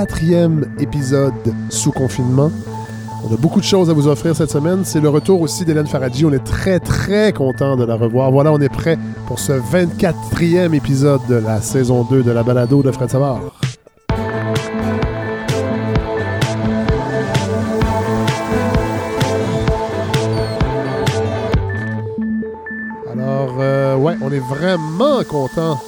24e épisode sous confinement. On a beaucoup de choses à vous offrir cette semaine. C'est le retour aussi d'Hélène Faradji. On est très, très content de la revoir. Voilà, on est prêt pour ce 24e épisode de la saison 2 de la balado de Fred Savard. Alors, euh, ouais, on est vraiment content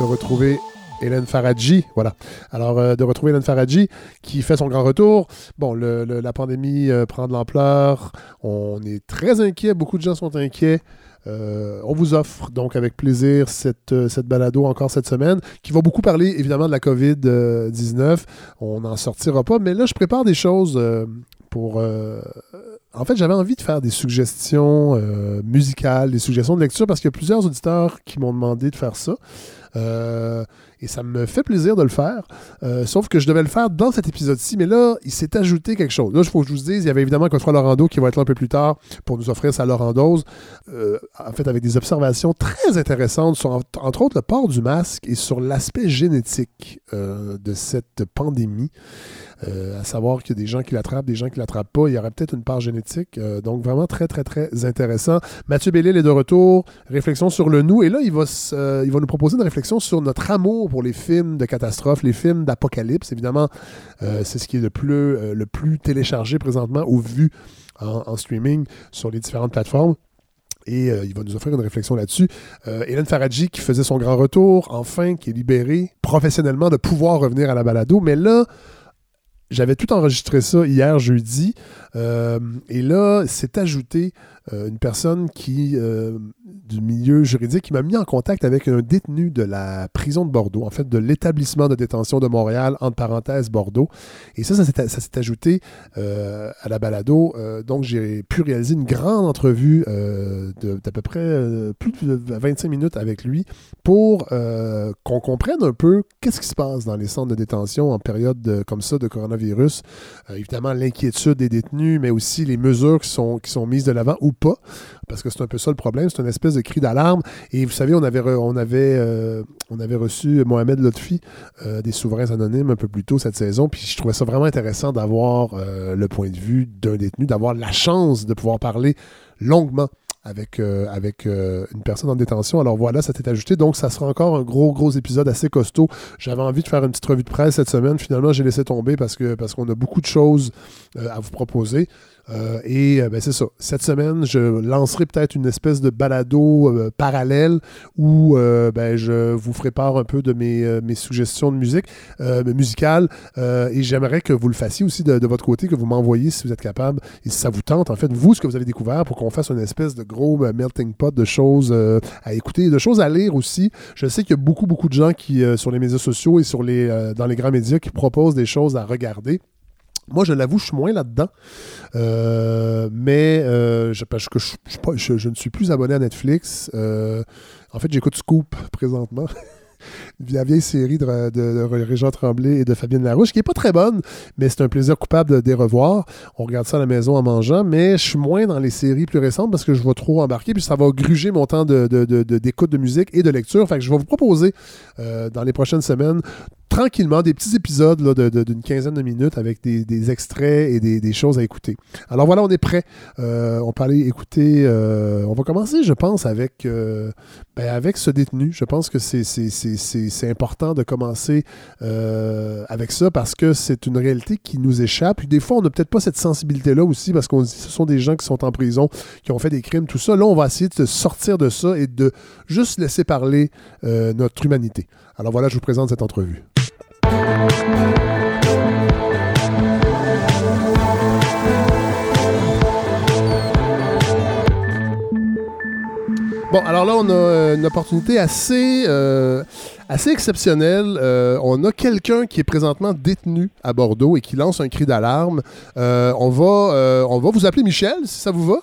de retrouver Hélène Faradji, voilà. Alors, euh, de retrouver Hélène Faradji qui fait son grand retour. Bon, le, la pandémie euh, prend de l'ampleur. On est très inquiets. Beaucoup de gens sont inquiets. Euh, on vous offre donc avec plaisir cette, cette balado encore cette semaine qui va beaucoup parler évidemment de la COVID-19. On n'en sortira pas, mais là, je prépare des choses pour. en fait, j'avais envie de faire des suggestions musicales, des suggestions de lecture parce qu'il y a plusieurs auditeurs qui m'ont demandé de faire ça. Euh, et ça me fait plaisir de le faire. Euh, sauf que je devais le faire dans cet épisode-ci, mais là, il s'est ajouté quelque chose. Là, il faut que je vous dise, il y avait évidemment Godefroy Laurando qui va être là un peu plus tard pour nous offrir sa Laurandose. Euh, en fait, avec des observations très intéressantes sur, en- entre autres, le port du masque et sur l'aspect génétique euh, de cette pandémie. Euh, à savoir qu'il y a des gens qui l'attrapent, des gens qui l'attrapent pas. Il y aurait peut-être une part génétique. Euh, donc, vraiment très, très, très intéressant. Mathieu Bellil est de retour. Réflexion sur le nous. Et là, il va, euh, il va nous proposer une réflexion sur notre amour pour les films de catastrophe, les films d'apocalypse. Évidemment, c'est ce qui est le plus, le plus téléchargé présentement ou vu en, streaming sur les différentes plateformes. Et il va nous offrir une réflexion là-dessus. Hélène Faradji qui faisait son grand retour, enfin, qui est libérée professionnellement de pouvoir revenir à la balado. Mais là, j'avais tout enregistré ça hier jeudi. euh, et là, s'est ajouté une personne qui, euh, du milieu juridique qui m'a mis en contact avec un détenu de la prison de Bordeaux, en fait de l'établissement de détention de Montréal, entre parenthèses Bordeaux. Et ça, ça s'est ajouté euh, à la balado. Euh, donc, j'ai pu réaliser une grande entrevue euh, d'à peu près euh, plus de 25 minutes avec lui pour euh, qu'on comprenne un peu qu'est-ce qui se passe dans les centres de détention en période de- comme ça de coronavirus. Euh, évidemment, l'inquiétude des détenus, mais aussi les mesures qui sont, qui sont mises de l'avant ou pas, parce que c'est un peu ça le problème. C'est une espèce de cri d'alarme. Et vous savez, on avait, on avait, euh, on avait reçu Mohamed Lotfi euh, des Souverains Anonymes un peu plus tôt cette saison, puis je trouvais ça vraiment intéressant d'avoir euh, le point de vue d'un détenu, d'avoir la chance de pouvoir parler longuement avec, avec une personne en détention. Alors voilà, ça t'est ajouté. Donc, ça sera encore un gros, gros épisode assez costaud. J'avais envie de faire une petite revue de presse cette semaine. Finalement, j'ai laissé tomber parce parce qu'on a beaucoup de choses à vous proposer. Euh, et euh, ben, c'est ça. Cette semaine, je lancerai peut-être une espèce de balado euh, parallèle où ben, je vous ferai part un peu de mes, mes suggestions de musique musicales. Euh, et j'aimerais que vous le fassiez aussi de, votre côté, que vous m'envoyiez si vous êtes capable et si ça vous tente, en fait, vous, ce que vous avez découvert pour qu'on fasse une espèce de gros euh, melting pot de choses à écouter, de choses à lire aussi. Je sais qu'il y a beaucoup, beaucoup de gens qui, sur les médias sociaux et sur les, dans les grands médias qui proposent des choses à regarder. Moi, je l'avoue, je suis moins là-dedans. Euh, mais euh, je, parce que je, je ne suis plus abonné à Netflix. Euh, en fait, j'écoute Scoop présentement. La vieille série de, de, Régent Tremblay et de Fabienne Larouche, qui est pas très bonne, mais c'est un plaisir coupable de, les revoir. On regarde ça à la maison en mangeant, mais je suis moins dans les séries plus récentes parce que je vais trop embarquer, puis ça va gruger mon temps d'écoute de, musique et de lecture. Fait que je vais vous proposer dans les prochaines semaines tranquillement des petits épisodes d'une quinzaine de minutes avec des, des extraits et des, des choses à écouter. Alors voilà, on est prêt. Euh, on peut aller écouter. euh, on va commencer, je pense, avec, euh, ben, avec ce détenu. Je pense que c'est, important de commencer avec ça parce que c'est une réalité qui nous échappe. Puis des fois, on n'a peut-être pas cette sensibilité-là aussi parce qu'on dit ce sont des gens qui sont en prison, qui ont fait des crimes, tout ça. Là, on va essayer de sortir de ça et de juste laisser parler notre humanité. Alors voilà, je vous présente cette entrevue. Bon, alors là, on a euh, une opportunité assez, euh, exceptionnelle. Euh, on a quelqu'un qui est présentement détenu à Bordeaux et qui lance un cri d'alarme. On, va, on va vous appeler Michel, si ça vous va.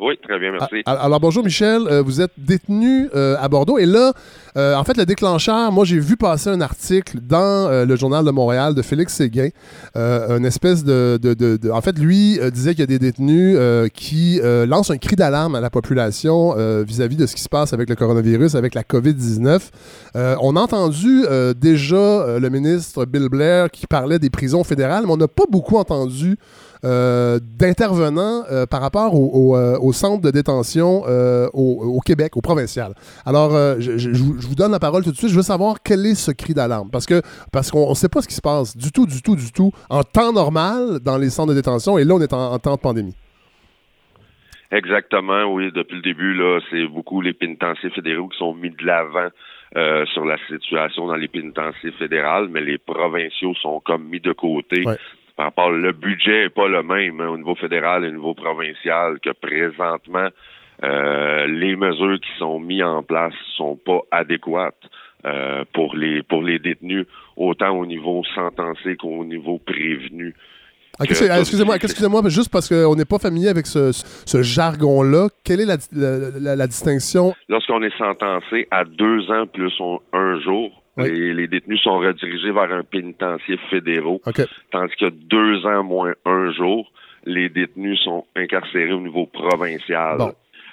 Oui, très bien, merci. Ah, alors, bonjour Michel, euh, vous êtes détenu euh, à Bordeaux et là, euh, en fait, le déclencheur, moi j'ai vu passer un article dans le Journal de Montréal de Félix Séguin, une espèce de, de, En fait, lui disait qu'il y a des détenus qui lancent un cri d'alarme à la population vis-à-vis de ce qui se passe avec le coronavirus, avec la COVID-19. on a entendu déjà le ministre Bill Blair qui parlait des prisons fédérales, mais on n'a pas beaucoup entendu euh, d'intervenants euh, par rapport au, euh, centre de détention au, Québec, au provincial. Alors, je, vous donne la parole tout de suite. Je veux savoir quel est ce cri d'alarme. Parce que parce qu'on ne sait pas ce qui se passe du tout, du tout, du tout en temps normal dans les centres de détention. Et là, on est en, temps de pandémie. Exactement, oui. Depuis le début, là, c'est beaucoup les pénitenciers fédéraux qui sont mis de l'avant sur la situation dans les pénitenciers fédérales, mais les provinciaux sont comme mis de côté par rapport le budget n'est pas le même hein, au niveau fédéral et au niveau provincial que présentement. Euh, les mesures qui sont mises en place sont pas adéquates euh, pour les pour les détenus, autant au niveau sentencé qu'au niveau prévenu. Ah, excusez-moi, excusez-moi, juste parce qu'on n'est pas familier avec ce, ce jargon-là, quelle est la, la, distinction? Lorsqu'on est sentencé à deux ans plus un jour, les, détenus sont redirigés vers un pénitencier fédéral, tandis que deux ans moins un jour, les détenus sont incarcérés au niveau provincial.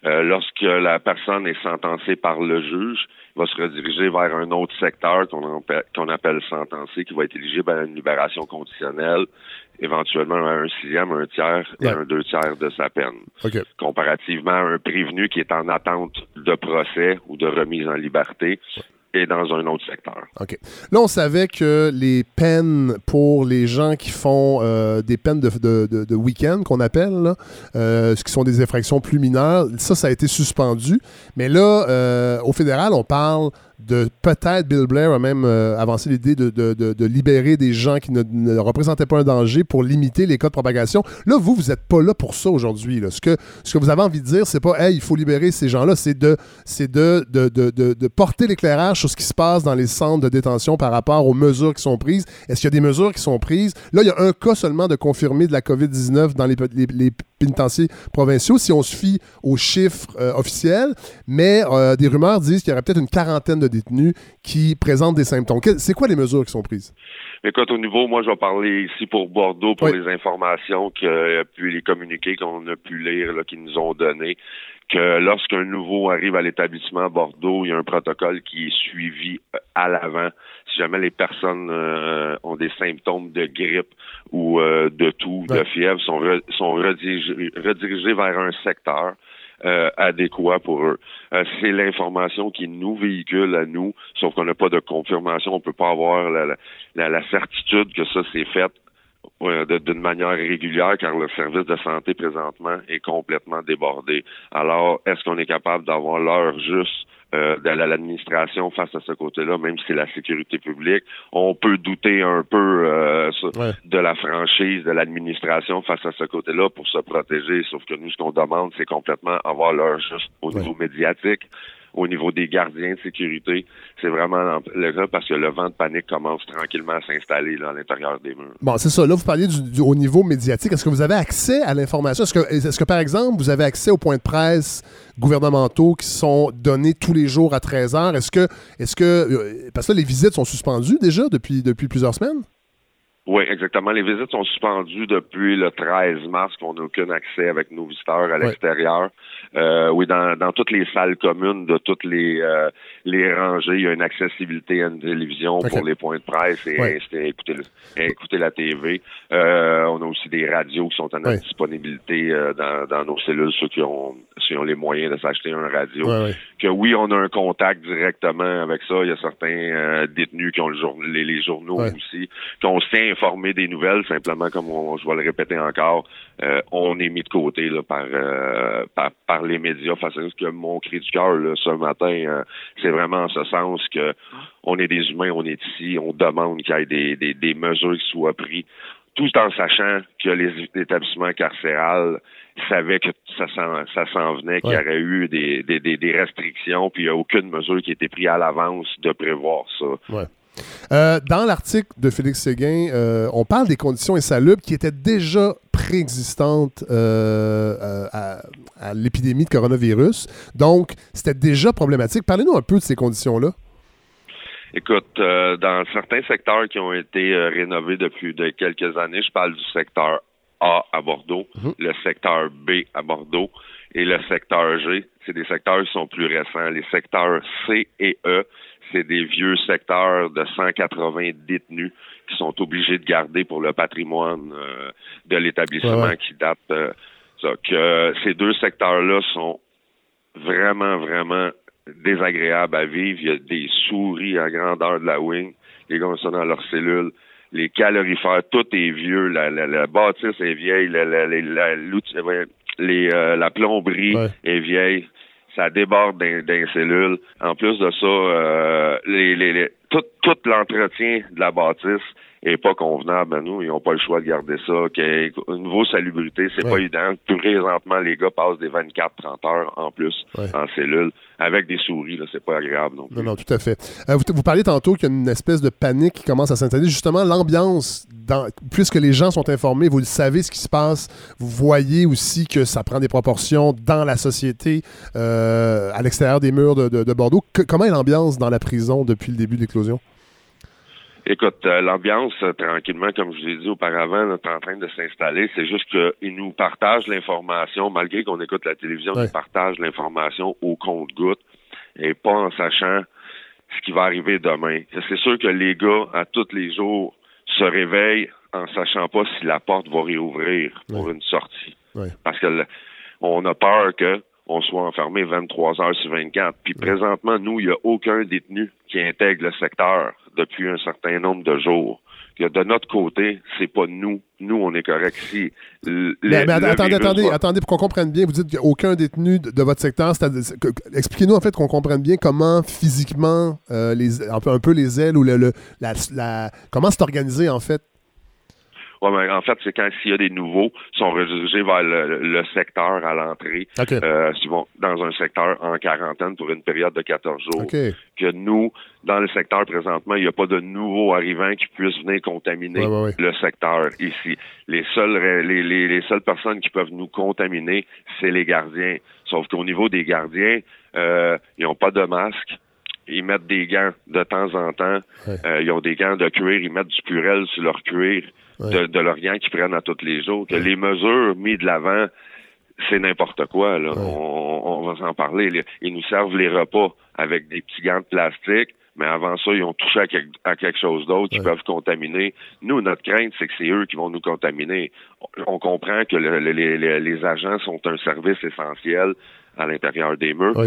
Euh, lorsque la personne est sentencée par le juge, il va se rediriger vers un autre secteur qu'on appelle, sentencé, qui va être éligible à une libération conditionnelle, éventuellement à un sixième, un tiers et un deux tiers de sa peine. Comparativement à un prévenu qui est en attente de procès ou de remise en liberté, et dans un autre secteur. OK. Là, on savait que les peines pour les gens qui font euh, des peines de, de, de, week-end, qu'on appelle, euh, ce qui sont des infractions plus mineures, ça, ça a été suspendu. Mais là, euh, au fédéral, on parle de peut-être Bill Blair a même euh, avancé l'idée de, libérer des gens qui ne, représentaient pas un danger pour limiter les cas de propagation. Là, vous, vous n'êtes pas là pour ça aujourd'hui. Ce que, ce que vous avez envie de dire, c'est pas hey, il faut libérer ces gens-là, c'est de, de, de, porter l'éclairage sur ce qui se passe dans les centres de détention par rapport aux mesures qui sont prises. Est-ce qu'il y a des mesures qui sont prises? Là, il y a un cas seulement de confirmé de la COVID-19 dans les, les, pénitenciers provinciaux, si on se fie aux chiffres euh, officiels, mais euh, des rumeurs disent qu'il y aurait peut-être une quarantaine de détenus qui présentent des symptômes. C'est quoi les mesures qui sont prises? Écoute, au niveau, moi, je vais parler ici pour Bordeaux, pour les informations que, puis les communiqués qu'on a pu lire, là, qu'ils nous ont donnés, que lorsqu'un nouveau arrive à l'établissement Bordeaux, il y a un protocole qui est suivi euh, à l'avant. Si jamais les personnes euh, ont des symptômes de grippe ou euh, de toux, de fièvre, sont, sont redirigés vers un secteur euh, adéquat pour eux. Euh, c'est l'information qui nous véhicule à nous, sauf qu'on n'a pas de confirmation, on peut pas avoir la, la, la certitude que ça s'est fait d'une manière régulière car le service de santé présentement est complètement débordé. Alors, est-ce qu'on est capable d'avoir l'heure juste euh, de l'administration face à ce côté-là, même si c'est la sécurité publique. On peut douter un peu euh, de la franchise de l'administration face à ce côté-là pour se protéger, sauf que nous, ce qu'on demande, c'est complètement avoir l'heure juste au niveau médiatique au niveau des gardiens de sécurité, c'est vraiment le cas parce que le vent de panique commence tranquillement à s'installer à l'intérieur des murs. Bon, c'est ça. Là, vous parliez du, au niveau médiatique. Est-ce que vous avez accès à l'information? Est-ce que, est que, par exemple, vous avez accès aux points de presse gouvernementaux qui sont donnés tous les jours à 13 heures? Est-ce que, est-ce que, euh, parce que les visites sont suspendues déjà depuis, depuis plusieurs semaines? Oui, exactement. Les visites sont suspendues depuis le 13 mars, qu'on n'a aucun accès avec nos visiteurs à l'extérieur. Euh, oui, dans, dans toutes les salles communes de toutes les euh, les rangées, il y a une accessibilité à une télévision pour les points de presse et, écouter, écouter la TV. Euh, on a aussi des radios qui sont en disponibilité dans, dans nos cellules, ceux qui ont, qui ont les moyens de s'acheter un radio. Que oui, on a un contact directement avec ça. Il y a certains détenus qui ont le jour, les, journaux aussi, qu'on s'est informé des nouvelles, simplement comme je vais le répéter encore, on est mis de côté là, par, par, par les médias. Face à ce que mon cri du cœur ce matin, euh, c'est vraiment en ce sens que on est des humains, on est ici, on demande qu'il y ait des, des, mesures qui soient prises, tout en sachant que les établissements carcérales savaient que ça s'en, venait, qu'il y aurait eu des, des, restrictions, puis il n'y a aucune mesure qui a été prise à l'avance de prévoir ça. Euh, dans l'article de Félix Séguin, euh, on parle des conditions insalubres qui étaient déjà préexistante à, à l'épidémie de coronavirus. Donc, c'était déjà problématique. Parlez-nous un peu de ces conditions-là. Écoute, euh, dans certains secteurs qui ont été euh, rénovés depuis de quelques années, je parle du secteur A à Bordeaux, mhm. le secteur B à Bordeaux et le secteur G. C'est des secteurs qui sont plus récents. Les secteurs C et E, c'est des vieux secteurs de 180 détenus qui sont obligés de garder pour le patrimoine euh, de l'établissement qui date. ça, que ces deux secteurs-là sont vraiment, vraiment désagréable à vivre. Il y a des souris à grandeur de la wing. Les gars sont dans leurs cellules. Les calorifères, tout est vieux. La, la, bâtisse est vieille. La, la, la, les, euh, la plomberie est vieille. Ça déborde d'un cellules. En plus de ça, euh, les, les, tout, tout l'entretien de la bâtisse est pas convenable à nous. Ils n'ont pas le choix de garder ça. Okay. Niveau salubrité, c'est pas évident. Présentement, les gars passent des 24-30 heures en plus en cellule. Avec des souris, là, c'est pas agréable non Non, non, tout à fait. Euh, vous, vous, parliez tantôt qu'il y a une espèce de panique qui commence à s'installer. Justement, l'ambiance, puisque les gens sont informés, vous le savez ce qui se passe, vous voyez aussi que ça prend des proportions dans la société, euh, à l'extérieur des murs de, Bordeaux. comment est l'ambiance dans la prison depuis le début de l'éclosion? Écoute, euh, l'ambiance, euh, tranquillement, comme je vous ai dit auparavant, est en train de s'installer. C'est juste qu'ils nous partagent l'information, malgré qu'on écoute la télévision, ils partagent l'information au compte-goutte et pas en sachant ce qui va arriver demain. C'est sûr que les gars, à tous les jours, se réveillent en sachant pas si la porte va réouvrir pour une sortie. Parce que on a peur que on soit enfermé 23 heures sur 24. Puis présentement, nous, il n'y a aucun détenu qui intègre le secteur depuis un certain nombre de jours. de notre côté, c'est pas nous. Nous, on est correct ici. mais, attendez, attendez, attendez, pour qu'on comprenne bien, vous dites qu'il n'y a aucun détenu de, votre secteur. Expliquez-nous en fait qu'on comprenne bien comment physiquement, euh, les, un, peu, un peu les ailes ou le, la, comment c'est organisé en fait Ouais, mais en fait, c'est quand s'il y a des nouveaux, sont redirigés vers le, secteur à l'entrée, euh, vont dans un secteur en quarantaine pour une période de 14 jours. Que nous, dans le secteur présentement, il n'y a pas de nouveaux arrivants qui puissent venir contaminer le secteur ici. Les seules, les, les, les, seules personnes qui peuvent nous contaminer, c'est les gardiens. Sauf qu'au niveau des gardiens, euh, ils n'ont pas de masque ils mettent des gants de temps en temps. Euh, ils ont des gants de cuir, ils mettent du purel sur leur cuir de, de l'Orient qu'ils prennent à tous les jours. Que les mesures mises de l'avant, c'est n'importe quoi. Là. On, on, va s'en parler. Ils nous servent les repas avec des petits gants de plastique, mais avant ça, ils ont touché à, quelque chose d'autre qui peuvent contaminer. Nous, notre crainte, c'est que c'est eux qui vont nous contaminer. On comprend que les, les, agents sont un service essentiel à l'intérieur des murs.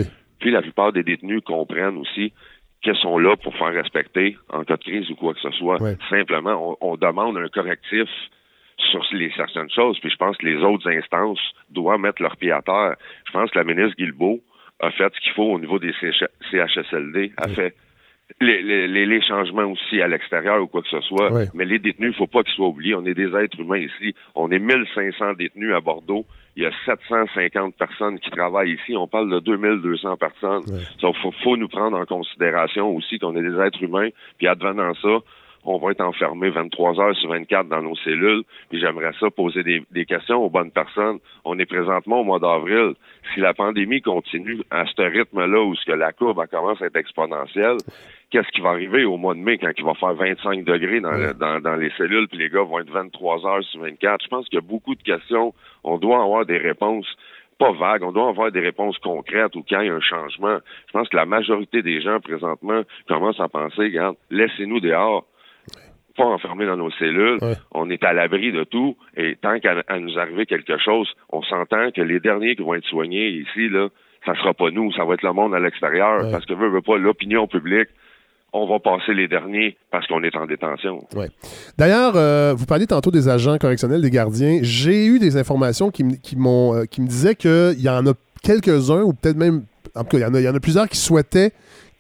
Puis la plupart des détenus comprennent aussi qu'elles sont là pour faire respecter en cas de crise ou quoi que ce soit. Simplement, on, demande un correctif sur les certaines choses, puis je pense que les autres instances doivent mettre leur pied à terre. Je pense que la ministre Guilbeault a fait ce qu'il faut au niveau des CHSLD, a fait les, les, les, changements aussi à l'extérieur ou quoi que ce soit. Mais les détenus, il faut pas qu'ils soient oubliés. On est des êtres humains ici. On est 1500 détenus à Bordeaux. Il y a 750 personnes qui travaillent ici. On parle de 2200 personnes. Donc, faut, faut nous prendre en considération aussi qu'on est des êtres humains. Puis, advenant ça, on va être enfermé 23 heures sur 24 dans nos cellules. Puis j'aimerais ça poser des, des, questions aux bonnes personnes. On est présentement au mois d'avril. Si la pandémie continue à ce rythme-là où ce que la courbe commence à être exponentielle, qu'est-ce qui va arriver au mois de mai quand il va faire 25 degrés dans, dans, les cellules puis les gars vont être 23 heures sur 24? Je pense qu'il y a beaucoup de questions. On doit avoir des réponses pas vagues. On doit avoir des réponses concrètes ou quand il y a un changement. Je pense que la majorité des gens présentement commencent à penser, regarde, laissez-nous dehors pas enfermés dans nos cellules. On est à l'abri de tout. Et tant qu'à nous arriver quelque chose, on s'entend que les derniers qui vont être soignés ici, là, ça sera pas nous, ça va être le monde à l'extérieur. Parce que veut, veut pas l'opinion publique. On va passer les derniers parce qu'on est en détention. D'ailleurs, euh, vous parliez tantôt des agents correctionnels, des gardiens. J'ai eu des informations qui, m'ont, euh, qui me disaient qu'il y en a quelques-uns, ou peut-être même, en tout cas, il y en a plusieurs qui souhaitaient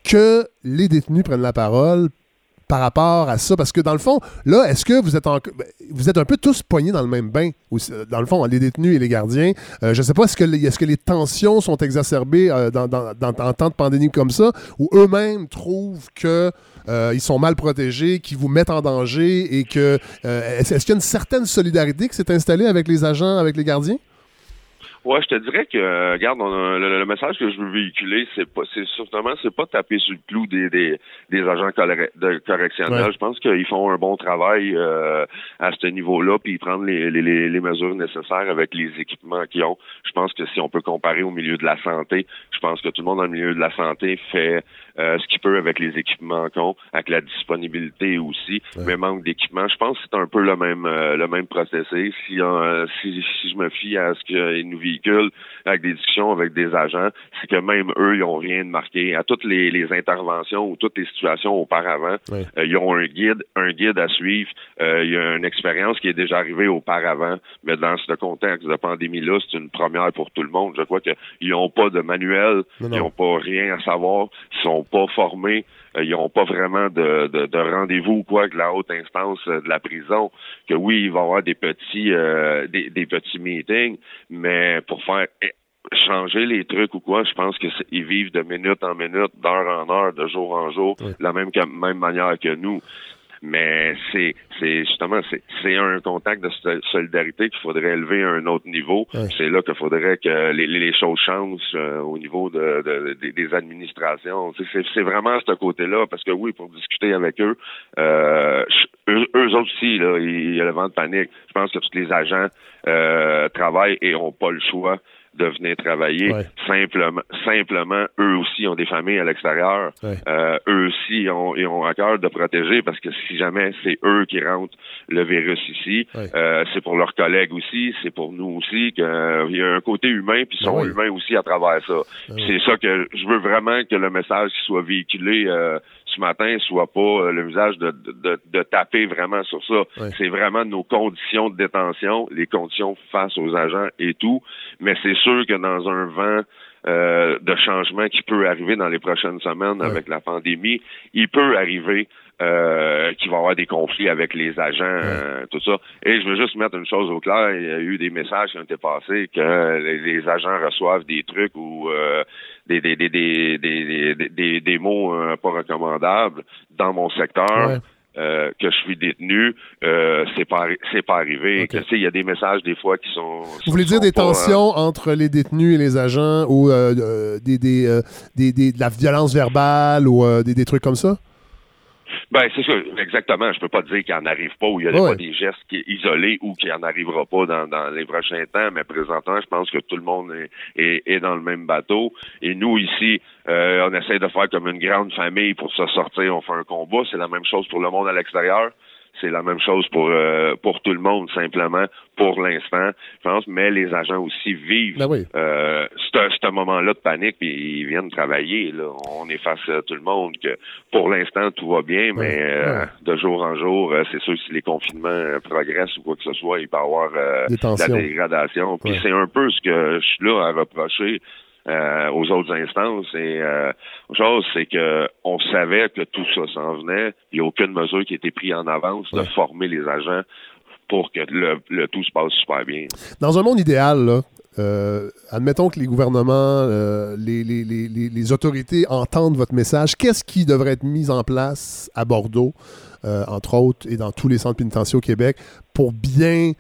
que les détenus prennent la parole par rapport à ça? Parce que dans le fond, là, est-ce que vous êtes en, vous êtes un peu tous poignés dans le même bain? Euh, dans le fond, les détenus et les gardiens. Euh, je ne sais pas, est-ce que, les tensions sont exacerbées euh, dans, dans, temps de pandémie comme ça, ou eux-mêmes trouvent que ils sont mal protégés, qui vous mettent en danger et que est-ce qu'il y a une certaine solidarité qui s'est installée avec les agents, avec les gardiens? Ouais, je te dirais que, euh, regarde, le, message que je veux véhiculer, c'est pas, c'est certainement, c'est pas taper sur le clou des, des, des agents de correctionnels. Je pense qu'ils font un bon travail euh, à ce niveau-là, puis ils prennent les, les, les, mesures nécessaires avec les équipements qu'ils ont. Je pense que si on peut comparer au milieu de la santé, je pense que tout le monde dans le milieu de la santé fait euh, ce qu'il peut avec les équipements qu'ils ont, avec la disponibilité aussi, mais manque d'équipement. Je pense que c'est un peu le même le même processus. Si, si, si je me fie à ce qu'ils nous vivent avec des discussions avec des agents, c'est que même eux, ils n'ont rien de marqué. À toutes les, interventions ou toutes les situations auparavant, euh, ils ont un guide, un guide à suivre. Euh, il y a une expérience qui est déjà arrivée auparavant, mais dans ce contexte de pandémie-là, c'est une première pour tout le monde. Je crois qu'ils n'ont pas de manuel, ils n'ont pas rien à savoir, ils sont pas formés. Euh, ils n'ont pas vraiment de, de, rendez-vous quoi avec la haute instance euh, de la prison. Que oui, il va y avoir des petits euh, des, des, petits meetings, mais pour faire eh, changer les trucs ou quoi, je pense qu'ils vivent de minute en minute, d'heure en heure, de jour en jour, de la même, même manière que nous. Mais c'est c'est justement c'est un contact de solidarité qu'il faudrait élever à un autre niveau. C'est là qu'il faudrait que les, les choses changent euh, au niveau de, des administrations. C'est vraiment ce côté-là parce que oui, pour discuter avec eux, euh, eux, eux, aussi là, il y a le vent de panique. Je pense que tous les agents euh, travaillent et n'ont pas le choix de venir travailler. Simplement, simplement, eux aussi ont des familles à l'extérieur. Euh, eux aussi ont, ils ont à cœur de protéger parce que si jamais c'est eux qui rentrent le virus ici, euh, c'est pour leurs collègues aussi, c'est pour nous aussi qu'il y a un côté humain puis ils sont ben humains aussi à travers ça. Ben c'est ça que je veux vraiment que le message soit véhiculé euh, ce matin soit pas euh, le visage de, de, de, taper vraiment sur ça. C'est vraiment nos conditions de détention, les conditions face aux agents et tout. Mais c'est sûr que dans un vent euh, de changement qui peut arriver dans les prochaines semaines avec la pandémie, il peut arriver euh, va y avoir des conflits avec les agents, euh, tout ça. Et je veux juste mettre une chose au clair, il y a eu des messages qui ont été passés que les, agents reçoivent des trucs ou euh, des, des, des, des, des, des, mots pas recommandables dans mon secteur. Euh, que je suis détenu, euh, c'est pas c'est pas arrivé. il y a des messages des fois qui sont. Vous voulez dire des tensions entre les détenus et les agents ou euh, des, des, des, des, de la violence verbale ou des, des trucs comme ça? Ben, c'est ça, exactement. Je peux pas dire qu'il en arrive pas ou il y a pas des gestes qui est isolés ou qu'il en arrivera pas dans, dans, les prochains temps, mais présentement, je pense que tout le monde est, est, dans le même bateau. Et nous, ici, euh, on essaie de faire comme une grande famille pour se sortir, on fait un combat. C'est la même chose pour le monde à l'extérieur c'est la même chose pour euh, pour tout le monde simplement pour l'instant je pense. Mais les agents aussi vivent ben euh, ce moment-là de panique puis ils viennent travailler là. On est face à tout le monde que pour l'instant tout va bien mais euh, de jour en jour c'est sûr que si les confinements progressent ou quoi que ce soit il peut y avoir de la dégradation. Puis c'est un peu ce que je suis là à reprocher euh, aux autres instances. Et euh, chose, c'est que on savait que tout ça s'en venait. Il n'y a aucune mesure qui a été prise en avance de former les agents pour que le, tout se passe super bien. Dans un monde idéal, là, euh, admettons que les gouvernements, les, les, les, les, autorités entendent votre message. Qu'est-ce qui devrait être mis en place à Bordeaux, entre autres, et dans tous les centres pénitentiaires au Québec, pour bien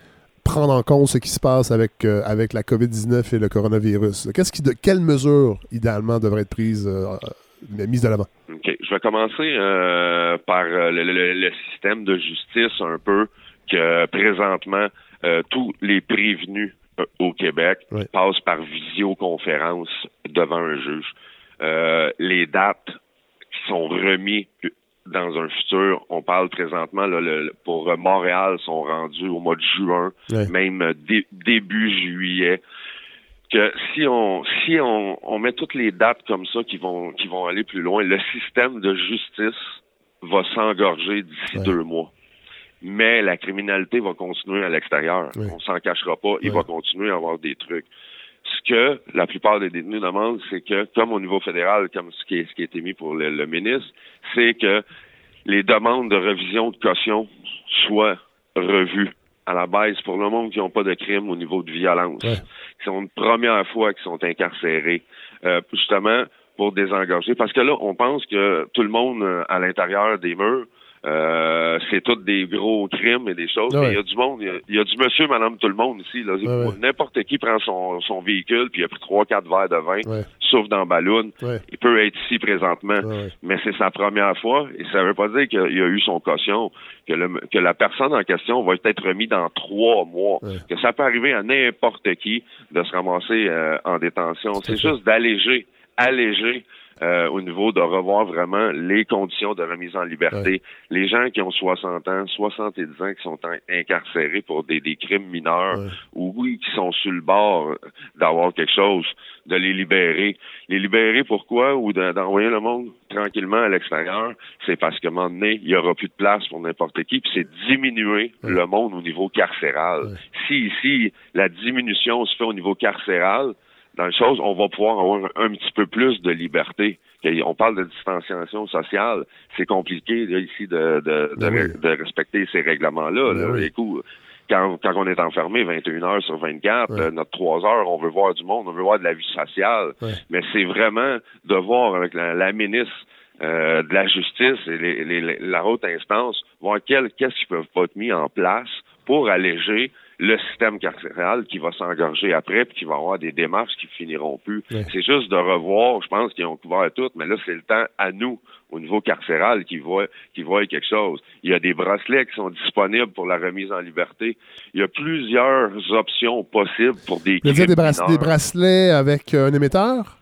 prendre en compte ce qui se passe avec, euh, avec la COVID-19 et le coronavirus? Qu'est-ce qui, de, quelles mesures, idéalement, devraient être prises, euh, euh, mises de l'avant? OK. Je vais commencer par le, système de justice un peu que présentement, tous les prévenus au Québec passent par visioconférence devant un juge. les dates qui sont remises dans un futur, on parle présentement là, pour Montréal sont rendus au mois de juin, même début juillet. Que si on si on, on, met toutes les dates comme ça qui vont qui vont aller plus loin, le système de justice va s'engorger d'ici deux mois. Mais la criminalité va continuer à l'extérieur. On s'en cachera pas. Il va continuer à avoir des trucs ce que la plupart des détenus demandent, c'est que, comme au niveau fédéral, comme ce qui, est, ce qui a été mis pour le, ministre, c'est que les demandes de révision de caution soient revues à la base pour le monde qui n'ont pas de crime au niveau de violence, sont une première fois qu'ils sont incarcérés, euh, justement pour désengorger. Parce que là, on pense que tout le monde à l'intérieur des murs euh, c'est tous des gros crimes et des choses. Mais il y a du monde, il y, a, du monsieur, madame, tout le monde ici. N'importe qui prend son, son véhicule puis il a pris trois, quatre verres de vin, sauf dans ballon. Il peut être ici présentement, mais c'est sa première fois et ça veut pas dire qu'il a eu son caution, que, le, que la personne en question va être remis dans trois mois, que ça peut arriver à n'importe qui de se ramasser euh, en détention. C'est juste d'alléger, alléger euh, au niveau de revoir vraiment les conditions de remise en liberté. Les gens qui ont 60 ans, 70 ans, qui sont incarcérés pour des, des crimes mineurs ou oui, qui sont sur le bord d'avoir quelque chose, de les libérer. Les libérer pourquoi? Ou d'envoyer le monde tranquillement à l'extérieur, c'est parce qu'à un moment donné, il n'y aura plus de place pour n'importe qui, puis c'est diminuer le monde au niveau carcéral. Si ici, la diminution se fait au niveau carcéral, dans les choses, on va pouvoir avoir un, petit peu plus de liberté. On parle de distanciation sociale. C'est compliqué ici de, de, ben de, respecter ces règlements-là. Ben quand, quand on est enfermé 21 heures sur 24, euh, notre 3 heures, on veut voir du monde, on veut voir de la vie sociale. Mais c'est vraiment de voir avec la, ministre euh, de la justice et les, la haute instance, voir qu'est-ce qui peut pas être mis en place pour alléger le système carcéral qui va s'engorger après puis qui va avoir des démarches qui finiront plus. C'est juste de revoir, je pense qu'ils ont couvert tout, mais là, c'est le temps à nous, au niveau carcéral, qui voient, qui voient quelque chose. Il y a des bracelets qui sont disponibles pour la remise en liberté. Il y a plusieurs options possibles pour des Vous des, des bracelets avec euh, un émetteur?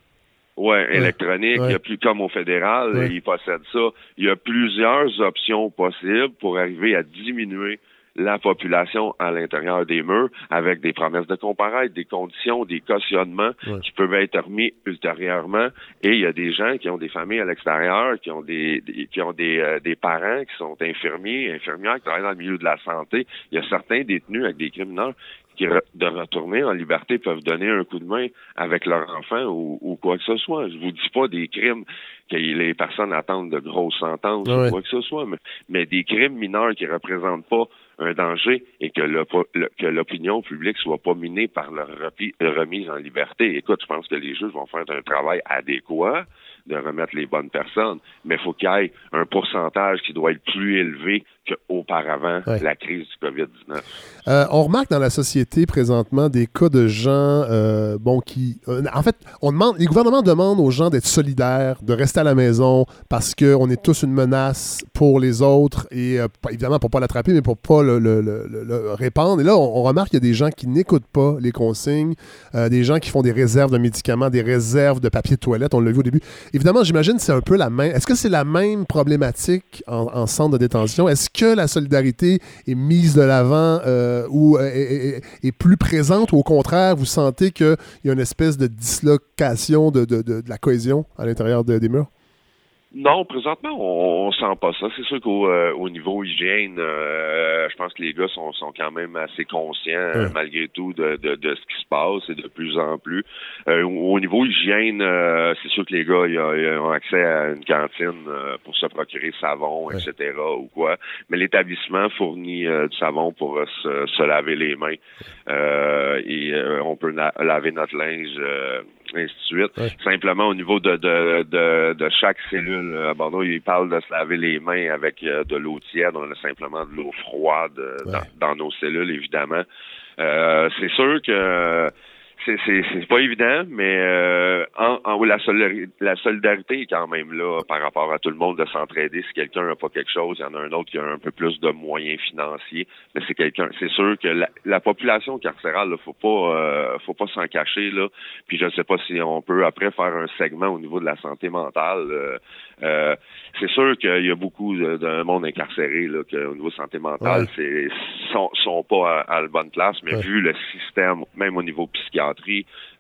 Oui, électronique. Il y a plus comme au fédéral, ils possèdent ça. Il y a plusieurs options possibles pour arriver à diminuer la population à l'intérieur des murs avec des promesses de comparaître, des conditions, des cautionnements qui peuvent être remis ultérieurement. Et il y a des gens qui ont des familles à l'extérieur, qui ont des, qui ont des, euh, des parents qui sont infirmiers, infirmières qui travaillent dans le milieu de la santé. Il y a certains détenus avec des criminels qui, de retourner en liberté, peuvent donner un coup de main avec leur enfant ou, ou quoi que ce soit. Je vous dis pas des crimes que les personnes attendent de grosses sentences ou quoi que ce soit, mais, mais des crimes mineurs qui représentent pas un danger et que l'opinion publique soit pas minée par leur remise en liberté. Écoute, je pense que les juges vont faire un travail adéquat de remettre les bonnes personnes, mais il faut qu'il y ait un pourcentage qui doit être plus élevé qu'auparavant la crise du COVID-19. Euh, on remarque dans la société présentement des cas de gens, euh, bon, qui... Euh, en fait, on demande, les gouvernements demandent aux gens d'être solidaires, de rester à la maison parce qu'on est tous une menace pour les autres et évidemment pour pas l'attraper, mais pour pas le, répandre. Et là, on, remarque qu'il y a des gens qui n'écoutent pas les consignes, des gens qui font des réserves de médicaments, des réserves de papier de toilette, on l'a vu au début. Évidemment, j'imagine que c'est un peu la même... Est-ce que c'est la même problématique en, en centre de détention? Est-ce que la solidarité est mise de l'avant euh, ou euh, est, plus présente ou au contraire, vous sentez qu'il y a une espèce de dislocation de, de la cohésion à l'intérieur des murs? Non, présentement, on, on sent pas ça. C'est sûr qu'au euh, au niveau hygiène, euh, je pense que les gars sont, sont quand même assez conscients, malgré tout, de, de, de, ce qui se passe et de plus en plus. Euh, au niveau hygiène, c'est sûr que les gars ont accès à une cantine pour se procurer savon, etc. ou quoi. Mais l'établissement fournit du savon pour se, se, laver les mains. et on peut laver notre linge ainsi de suite. Simplement au niveau de, de, de, de, chaque cellule à Bordeaux, il parle de se laver les mains avec euh, de l'eau tiède. On a simplement de l'eau froide euh, dans, dans, nos cellules, évidemment. Euh, c'est sûr que c'est pas évident, mais euh, en, en la, la, solidarité est quand même là par rapport à tout le monde de s'entraider. Si quelqu'un n'a pas quelque chose, il y en a un autre qui a un peu plus de moyens financiers. Mais c'est quelqu'un. C'est sûr que la, la population carcérale, là, faut pas euh, faut pas s'en cacher là. Puis je ne sais pas si on peut après faire un segment au niveau de la santé mentale. Euh, euh c'est sûr qu'il y a beaucoup de, monde incarcéré là, que au niveau santé mentale, c'est sont, sont pas à, la bonne place, mais vu le système, même au niveau psychiatrique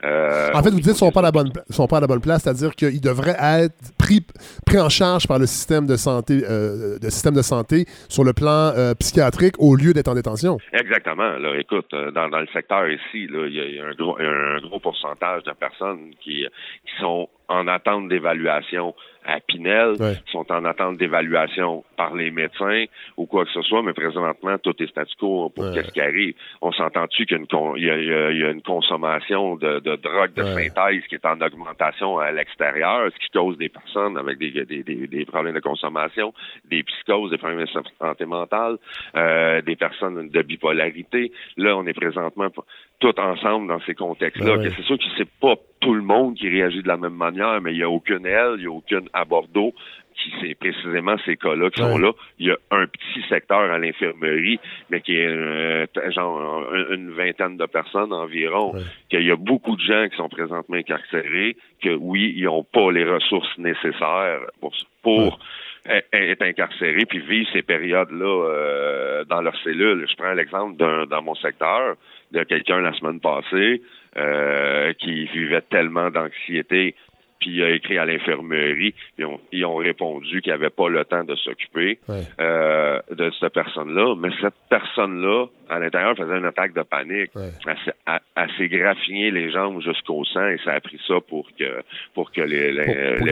euh, en fait, vous dites qu'ils ne sont, pas à la bonne, sont pas à la bonne place, c'est-à-dire qu'ils devraient être pris, pris en charge par le système de santé, euh, système de santé sur le plan euh, psychiatrique au lieu d'être en détention. Exactement. Là, écoute, dans, le secteur ici, il y, a un gros, un gros pourcentage de personnes qui, qui sont en attente d'évaluation à Pinel, sont en attente d'évaluation par les médecins ou quoi que ce soit, mais présentement, tout est statu quo pour qu'est-ce qui arrive. On s'entend-tu qu'il y, a une consommation de, de drogue de synthèse qui est en augmentation à l'extérieur, ce qui cause des personnes avec des, des, des, problèmes de consommation, des psychoses, des problèmes de santé mentale, euh, des personnes de bipolarité. Là, on est présentement tout ensemble dans ces contextes-là. Ben c'est sûr que c'est pas tout le monde qui réagit de la même manière, mais il n'y a aucune aile, il n'y a aucune à Bordeaux qui c'est précisément ces cas-là qui sont là. Il y a un petit secteur à l'infirmerie, mais qui est euh, genre une vingtaine de personnes environ. Qu'il y a beaucoup de gens qui sont présentement incarcérés, que oui, ils n'ont pas les ressources nécessaires pour, pour être incarcérés puis vivre ces périodes-là euh, dans leur cellule. Je prends l'exemple d'un dans mon secteur de quelqu'un la semaine passée euh, qui vivait tellement d'anxiété puis il a écrit à l'infirmerie, ils ont, ils ont répondu qu'il n'avait pas le temps de s'occuper euh, de cette personne-là. Mais cette personne-là, à l'intérieur, faisait une attaque de panique. Elle, s'est graffiné les jambes jusqu'au sang et ça a pris ça pour que pour que les, les, pour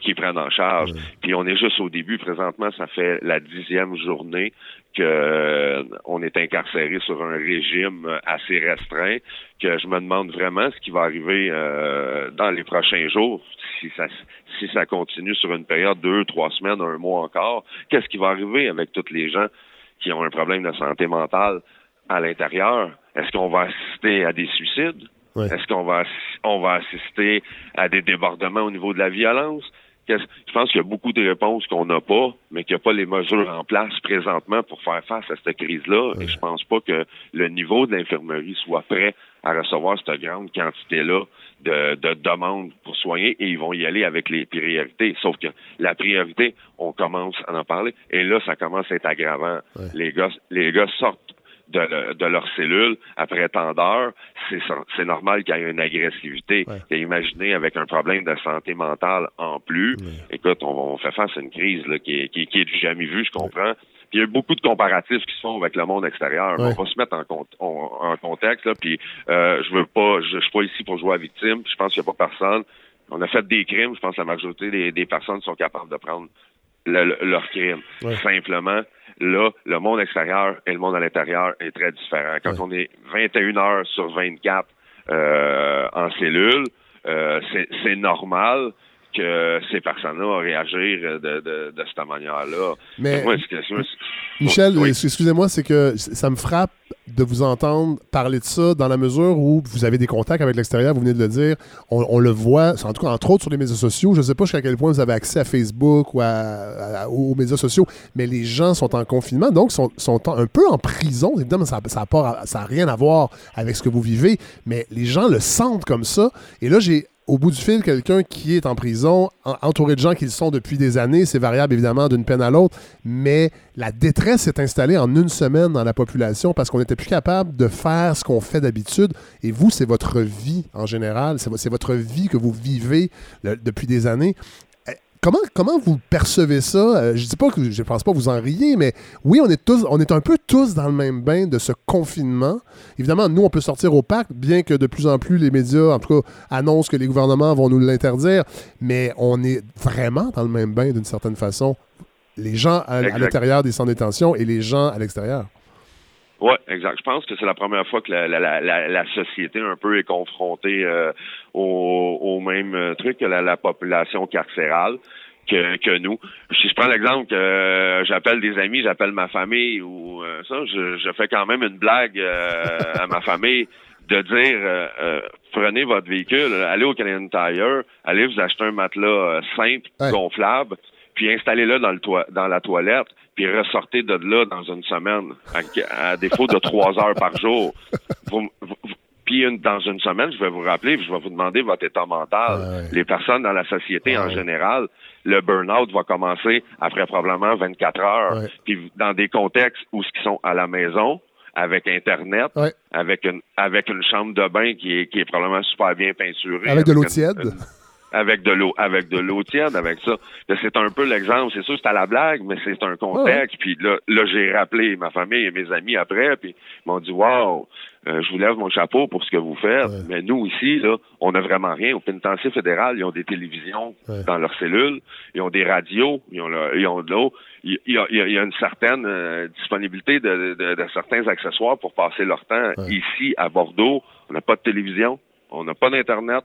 qu'ils prennent en charge. Puis on est juste au début. Présentement, ça fait la dixième journée que euh, on est incarcéré sur un régime assez restreint. Que je me demande vraiment ce qui va arriver euh, dans les prochains jours, si ça si ça continue sur une période de deux, trois semaines, un mois encore. Qu'est-ce qui va arriver avec tous les gens qui ont un problème de santé mentale à l'intérieur? Est-ce qu'on va assister à des suicides? Est-ce qu'on va on va assister à des débordements au niveau de la violence? Je pense qu'il y a beaucoup de réponses qu'on n'a pas, mais qu'il n'y a pas les mesures en place présentement pour faire face à cette crise-là. Et je pense pas que le niveau de l'infirmerie soit prêt à recevoir cette grande quantité-là de, de, demandes pour soigner et ils vont y aller avec les priorités. Sauf que la priorité, on commence à en parler et là, ça commence à être aggravant. Les gars, les gars sortent de, leur cellule après tant d'heures, c'est normal qu'il y ait une agressivité. Et imaginez avec un problème de santé mentale en plus, écoute, on, fait face à une crise là, qui, est, qui, qui est jamais vue, je comprends. Puis il y a beaucoup de comparatifs qui se font avec le monde extérieur. On va se mettre en, en, contexte. Là, puis euh, je veux pas, je, suis pas ici pour jouer à victime. je pense qu'il n'y a pas personne. On a fait des crimes. Je pense que la majorité des, des personnes sont capables de prendre le, leur crime. Simplement, Là, le monde extérieur et le monde à l'intérieur est très différent. Quand on est 21 heures sur 24 euh, en cellule, euh, c'est normal que ces personnes-là réagir de, de, de cette manière-là. Mais, Michel, excusez-moi, c'est que ça me frappe de vous entendre parler de ça dans la mesure où vous avez des contacts avec l'extérieur, vous venez de le dire, on, le voit, en tout cas, entre autres sur les médias sociaux. Je ne sais pas jusqu'à quel point vous avez accès à Facebook ou aux médias sociaux, mais les gens sont en confinement, donc sont, sont un peu en prison. Évidemment, ça n'a ça rien à voir avec ce que vous vivez, mais les gens le sentent comme ça. Et là, j'ai au bout du fil, quelqu'un qui est en prison, entouré de gens qui le sont depuis des années, c'est variable évidemment d'une peine à l'autre, mais la détresse s'est installée en une semaine dans la population parce qu'on n'était plus capable de faire ce qu'on fait d'habitude. Et vous, c'est votre vie en général, c'est votre vie que vous vivez depuis des années. Comment, vous percevez ça? Euh, je dis pas que je pense pas vous en riez, mais oui, on est tous, on est un peu tous dans le même bain de ce confinement. Évidemment, nous, on peut sortir au parc, bien que de plus en plus les médias, en tout cas, annoncent que les gouvernements vont nous l'interdire, mais on est vraiment dans le même bain d'une certaine façon. Les gens à, l'intérieur des centres de détention et les gens à l'extérieur. Oui, exact. Je pense que c'est la première fois que la, société un peu est confrontée euh, au, même euh, truc que la, population carcérale. Que, que, nous. Si je prends l'exemple que euh, j'appelle des amis, j'appelle ma famille ou ça, je, fais quand même une blague à ma famille de dire prenez votre véhicule, allez au Canadian Tire, allez vous acheter un matelas simple, gonflable, puis installez-le dans le dans la toilette, puis ressortez de là dans une semaine, à, défaut de trois heures par jour. puis dans une semaine, je vais vous rappeler, je vais vous demander votre état mental. Les personnes dans la société en général, le burn-out va commencer après probablement 24 heures. Puis dans des contextes où ils sont à la maison, avec Internet, avec une avec une chambre de bain qui est, qui est probablement super bien peinturée. Avec de l'eau tiède avec de l'eau, avec de l'eau tiède, avec ça. C'est un peu l'exemple. C'est sûr, c'est à la blague, mais c'est un contexte. Puis là, là j'ai rappelé ma famille et mes amis après, puis ils m'ont dit, wow, euh, je vous lève mon chapeau pour ce que vous faites. Mais nous ici, là, on n'a vraiment rien. Au pénitencier fédéral, ils ont des télévisions dans leurs cellules, ils ont des radios, ils ont, ils ont de l'eau. Il y, a, il y a, une certaine euh, disponibilité de, de, de, certains accessoires pour passer leur temps. Ici, à Bordeaux, on n'a pas de télévision, on n'a pas d'Internet,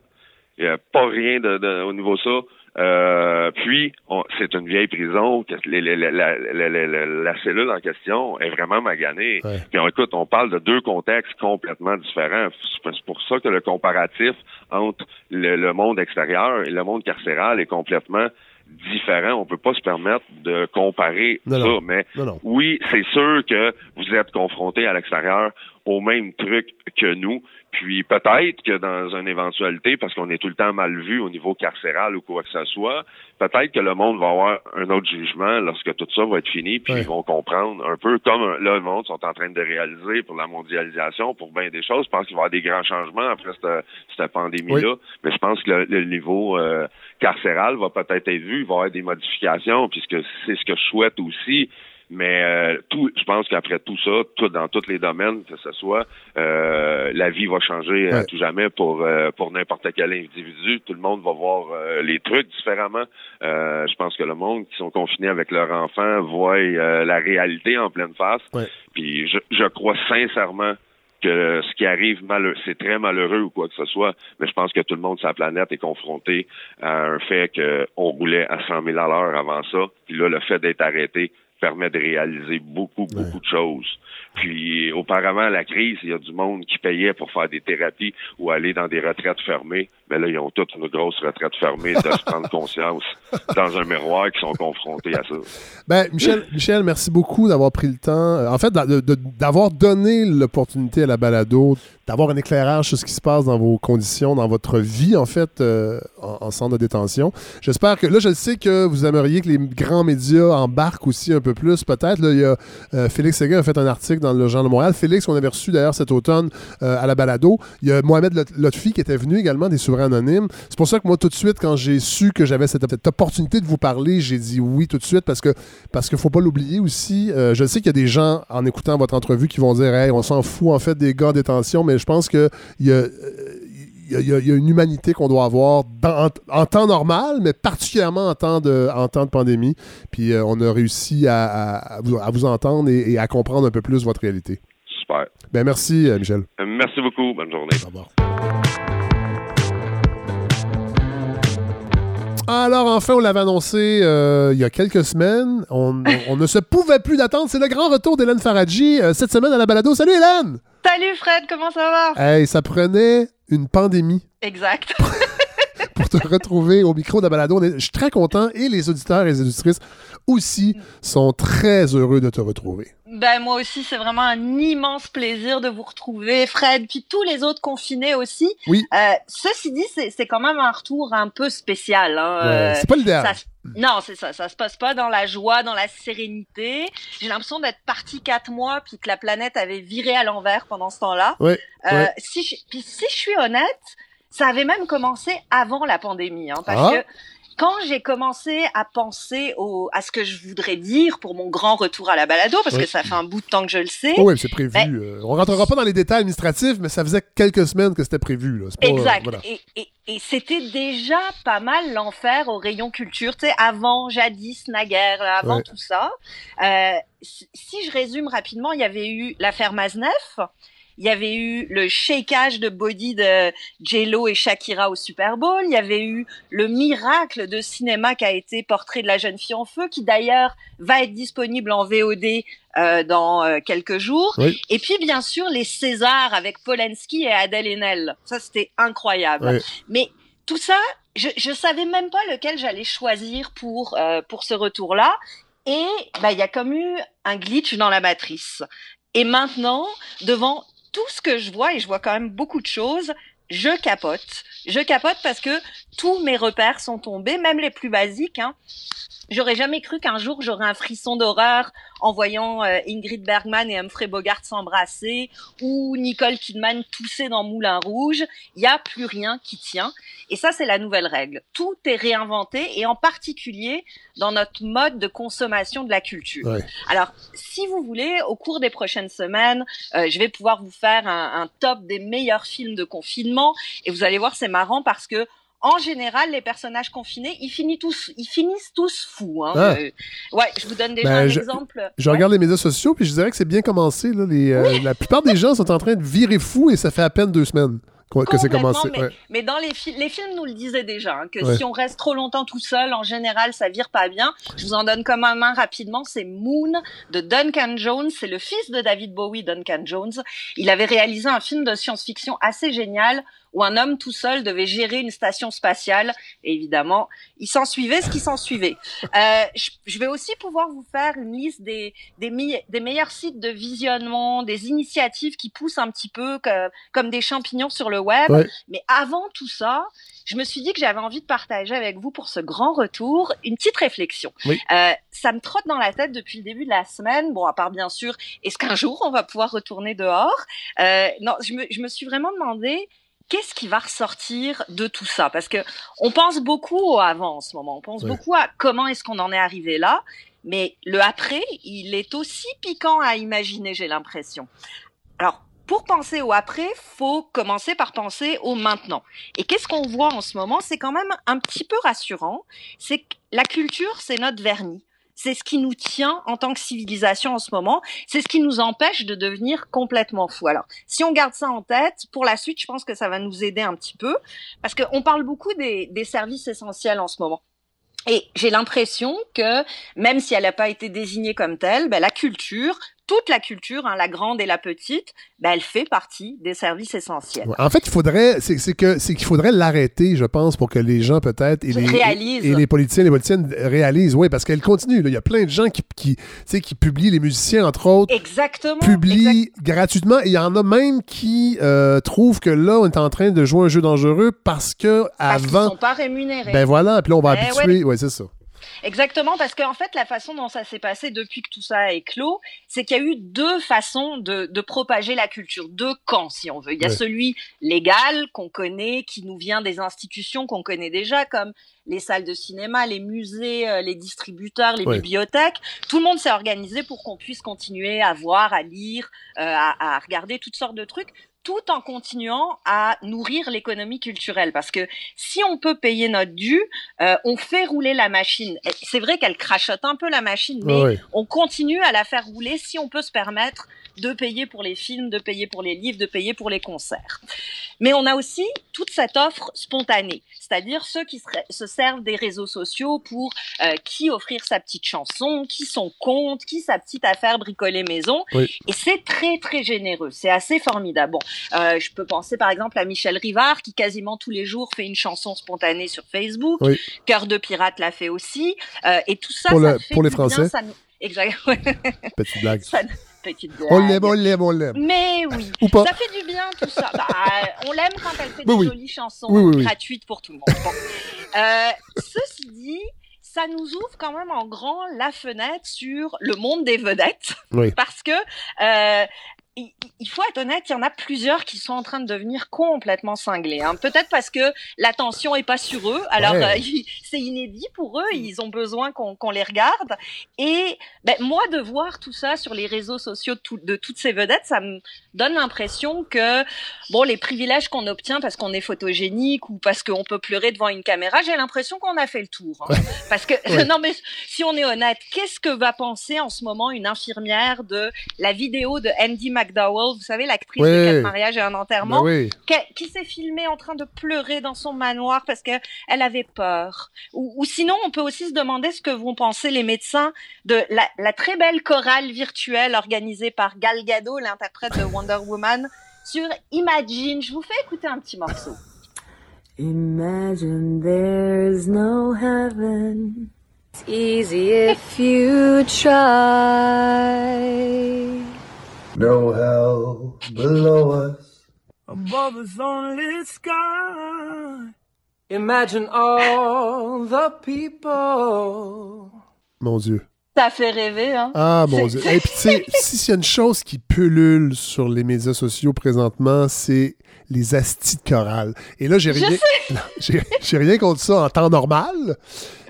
il n'y a pas rien de, de, au niveau de ça. Euh, puis, c'est une vieille prison. La, la, cellule en question est vraiment maganée. Puis, on, écoute, on parle de deux contextes complètement différents. C'est pour ça que le comparatif entre le, monde extérieur et le monde carcéral est complètement différent. On peut pas se permettre de comparer ça. Mais oui, c'est sûr que vous êtes confronté à l'extérieur au même truc que nous. Puis peut-être que dans une éventualité, parce qu'on est tout le temps mal vu au niveau carcéral ou quoi que ce soit, peut-être que le monde va avoir un autre jugement lorsque tout ça va être fini, puis ils vont comprendre un peu comme là le monde sont en train de réaliser pour la mondialisation, pour bien des choses. Je pense qu'il va y avoir des grands changements après cette, cette pandémie-là, mais je pense que le, niveau euh, carcéral va peut-être être vu, il va y avoir des modifications, puisque c'est ce que je souhaite aussi. Mais euh, tout, je pense qu'après tout ça, tout dans tous les domaines, que ce soit, euh, la vie va changer à tout jamais pour euh, pour n'importe quel individu. Tout le monde va voir les trucs différemment. je pense que le monde qui sont confinés avec leurs enfants voit la réalité en pleine face. Puis je, je crois sincèrement que ce qui arrive c'est très malheureux ou quoi que ce soit, mais je pense que tout le monde sur la planète est confronté à un fait qu'on roulait à 100 000 à l'heure avant ça, puis là, le fait d'être arrêté, permet de réaliser beaucoup, beaucoup de choses. Puis auparavant, la crise, il y a du monde qui payait pour faire des thérapies ou aller dans des retraites fermées. Mais là, ils ont toutes une grosse retraite fermée de se prendre conscience dans un miroir qui sont confrontés à ça. Ben, Michel, Michel merci beaucoup d'avoir pris le temps. En fait, d'avoir donné l'opportunité à la balado d'avoir un éclairage sur ce qui se passe dans vos conditions, dans votre vie, en fait, euh, en, centre de détention. J'espère que, là, je sais que vous aimeriez que les grands médias embarquent aussi un peu plus, peut-être. Là, il y a euh, Félix Séguin a fait un article dans le Journal de Montréal. Félix, qu'on avait reçu d'ailleurs cet automne euh, à la balado. Il y a Mohamed Lotfi qui était venu également des souverains anonymes. C'est pour ça que moi, tout de suite, quand j'ai su que j'avais cette, opportunité de vous parler, j'ai dit oui tout de suite parce que parce qu'il faut pas l'oublier aussi. je sais qu'il y a des gens, en écoutant votre entrevue, qui vont dire Hey, on s'en fout en fait des gars en détention, mais je pense qu'il y a il y, a, une humanité qu'on doit avoir en, temps normal, mais particulièrement en temps de, en temps de pandémie. Puis euh, on a réussi à, vous, entendre et, à comprendre un peu plus votre réalité. Super. Ben merci, euh, Michel. Euh, merci beaucoup. Bonne journée. Au revoir. Alors enfin, on l'avait annoncé il y a quelques semaines. On, on ne se pouvait plus d'attendre. C'est le grand retour d'Hélène Faradji cette semaine à la balado. Salut Hélène! Salut Fred, comment ça va? Hey, ça prenait une pandémie. Exact. pour te retrouver au micro de la balado. Je suis très content et les auditeurs et les auditrices aussi sont très heureux de te retrouver. Ben moi aussi, c'est vraiment un immense plaisir de vous retrouver, Fred, puis tous les autres confinés aussi. Oui. Euh, ceci dit, c'est quand même un retour un peu spécial. Hein. Ouais, c'est pas l'idéal. Non, c'est ça. Ça se passe pas dans la joie, dans la sérénité. J'ai l'impression d'être parti quatre mois puis que la planète avait viré à l'envers pendant ce temps-là. Ouais, euh, Si je, puis si je suis honnête, ça avait même commencé avant la pandémie, hein, parce ah. que quand j'ai commencé à penser au, à ce que je voudrais dire pour mon grand retour à la balado, parce que ça fait un bout de temps que je le sais. oui, c'est prévu. On ben euh, on rentrera pas dans les détails administratifs, mais ça faisait quelques semaines que c'était prévu. Là. exact. et, et, et c'était déjà pas mal l'enfer au rayon culture, tu sais, avant, jadis, naguère, avant tout ça. Euh, si je résume rapidement, il y avait eu l'affaire Maznev, il y avait eu le shakeage de body de J-Lo et Shakira au Super Bowl. Il y avait eu le miracle de cinéma qui a été Portrait de la jeune fille en feu, qui d'ailleurs va être disponible en VOD euh, dans euh, quelques jours. Et puis bien sûr les Césars avec Polanski et Adèle Haenel. Ça c'était incroyable. Mais tout ça, je je savais même pas lequel j'allais choisir pour euh, pour ce retour-là. Et bah il y a comme eu un glitch dans la matrice. Et maintenant, devant tout ce que je vois, et je vois quand même beaucoup de choses, je capote. Je capote parce que tous mes repères sont tombés, même les plus basiques. Hein. J'aurais jamais cru qu'un jour j'aurais un frisson d'horreur en voyant euh, Ingrid Bergman et Humphrey Bogart s'embrasser ou Nicole Kidman tousser dans Moulin Rouge. Il n'y a plus rien qui tient. Et ça, c'est la nouvelle règle. Tout est réinventé et en particulier dans notre mode de consommation de la culture. Alors, si vous voulez, au cours des prochaines semaines, euh, je vais pouvoir vous faire un, un top des meilleurs films de confinement et vous allez voir, c'est marrant parce que en général, les personnages confinés, ils finissent tous, ils finissent tous fous. Hein. Ah. Euh, ouais, je vous donne déjà ben, un exemple. Je regarde les médias sociaux, puis je dirais que c'est bien commencé. Là, les, euh, la plupart des gens sont en train de virer fous et ça fait à peine deux semaines que c'est commencé. Mais, dans les, les films nous le disaient déjà, hein, que si on reste trop longtemps tout seul, en général, ça vire pas bien. Je vous en donne comme un main rapidement. C'est Moon de Duncan Jones. C'est le fils de David Bowie, Duncan Jones. Il avait réalisé un film de science-fiction assez génial où un homme tout seul devait gérer une station spatiale. Et évidemment, il s'en suivait ce qui s'en suivait. Euh, je vais aussi pouvoir vous faire une liste des, des, des, meilleurs sites de visionnement, des initiatives qui poussent un petit peu comme des champignons sur le web. Mais avant tout ça, je me suis dit que j'avais envie de partager avec vous pour ce grand retour une petite réflexion. Euh, ça me trotte dans la tête depuis le début de la semaine. Bon, à part bien sûr, est-ce qu'un jour on va pouvoir retourner dehors? Euh, Non, je me, je me suis vraiment demandé qu'est-ce qui va ressortir de tout ça? Parce que on pense beaucoup au avant en ce moment, on pense beaucoup à comment est-ce qu'on en est arrivé là, mais le après, il est aussi piquant à imaginer, j'ai l'impression. Alors, pour penser au après, faut commencer par penser au maintenant. Et qu'est-ce qu'on voit en ce moment? C'est quand même un petit peu rassurant. C'est que la culture, c'est notre vernis c'est ce qui nous tient en tant que civilisation en ce moment, c'est ce qui nous empêche de devenir complètement fou. Alors, si on garde ça en tête, pour la suite, je pense que ça va nous aider un petit peu, parce qu'on parle beaucoup des, des services essentiels en ce moment. Et j'ai l'impression que même si elle n'a pas été désignée comme telle, ben, la culture toute la culture, hein, la grande et la petite, ben, elle fait partie des services essentiels. En fait, il faudrait, c'est que c'est qu'il faudrait l'arrêter, je pense, pour que les gens peut-être et, les, et, les politiciens, les politiciennes réalisent, oui, parce qu'elle continue. Il y a plein de gens qui, qui, qui publient, les musiciens entre autres, exactement, publient gratuitement. Et il y en a même qui euh, trouvent que là, on est en train de jouer un jeu dangereux parce que parce avant, ils sont pas rémunérés. Ben voilà, puis là on va eh habituer, ouais, c'est ça. Exactement, parce qu'en fait, la façon dont ça s'est passé depuis que tout ça a éclos, c'est qu'il y a eu deux façons de, de, propager la culture, deux camps, si on veut. Il y a celui légal qu'on connaît, qui nous vient des institutions qu'on connaît déjà, comme les salles de cinéma, les musées, euh, les distributeurs, les bibliothèques. Tout le monde s'est organisé pour qu'on puisse continuer à voir, à lire, euh, à, à regarder toutes sortes de trucs tout en continuant à nourrir l'économie culturelle. Parce que si on peut payer notre dû, euh, on fait rouler la machine. C'est vrai qu'elle crachote un peu la machine, mais on continue à la faire rouler si on peut se permettre de payer pour les films, de payer pour les livres, de payer pour les concerts. Mais on a aussi toute cette offre spontanée, c'est-à-dire ceux qui se servent des réseaux sociaux pour euh, qui offrir sa petite chanson, qui son compte, qui sa petite affaire bricoler maison. Et c'est très très généreux, c'est assez formidable. Bon, euh, je peux penser par exemple à Michel Rivard qui quasiment tous les jours fait une chanson spontanée sur Facebook. Cœur de pirate l'a fait aussi. Euh, et tout ça, pour, ça pour les Français. ça... Exactement. Petite blague. Petite blague. On l'aime, on l'aime, on l'aime. Mais oui, ça fait du bien tout ça. Bah, on l'aime quand elle fait des jolies chansons gratuites pour tout le monde. Euh, ceci dit, ça nous ouvre quand même en grand la fenêtre sur le monde des vedettes. Parce que euh, il faut être honnête, il y en a plusieurs qui sont en train de devenir complètement cinglés. Hein. Peut-être parce que l'attention est pas sur eux. Alors euh, c'est inédit pour eux. Ils ont besoin qu'on les regarde. Et ben, moi de voir tout ça sur les réseaux sociaux de, de toutes ces vedettes, ça me donne l'impression que bon les privilèges qu'on obtient parce qu'on est photogénique ou parce qu'on peut pleurer devant une caméra, j'ai l'impression qu'on a fait le tour. Hein. Parce que non mais si on est honnête, qu'est-ce que va penser en ce moment une infirmière de la vidéo de Andy McDowell, vous savez l'actrice de Quatre mariages et un enterrement, ben qui, s'est filmée en train de pleurer dans son manoir parce que elle avait peur. Ou, ou, sinon, on peut aussi se demander ce que vont penser les médecins de la, la très belle chorale virtuelle organisée par Gal Gadot, l'interprète de Wonder Woman sur Imagine. Je vous fais écouter un petit morceau. Imagine there's no heaven. It's easy if you try. No hell below us. Above us only sky. Imagine all the people. Mon Dieu. Ça fait rêver, hein. Ah, mon Dieu. Et puis, tu sais, s'il y a une chose qui pullule sur les médias sociaux présentement, c'est les astis de chorale. Et là, j'ai rien, j'ai rien contre ça en temps normal.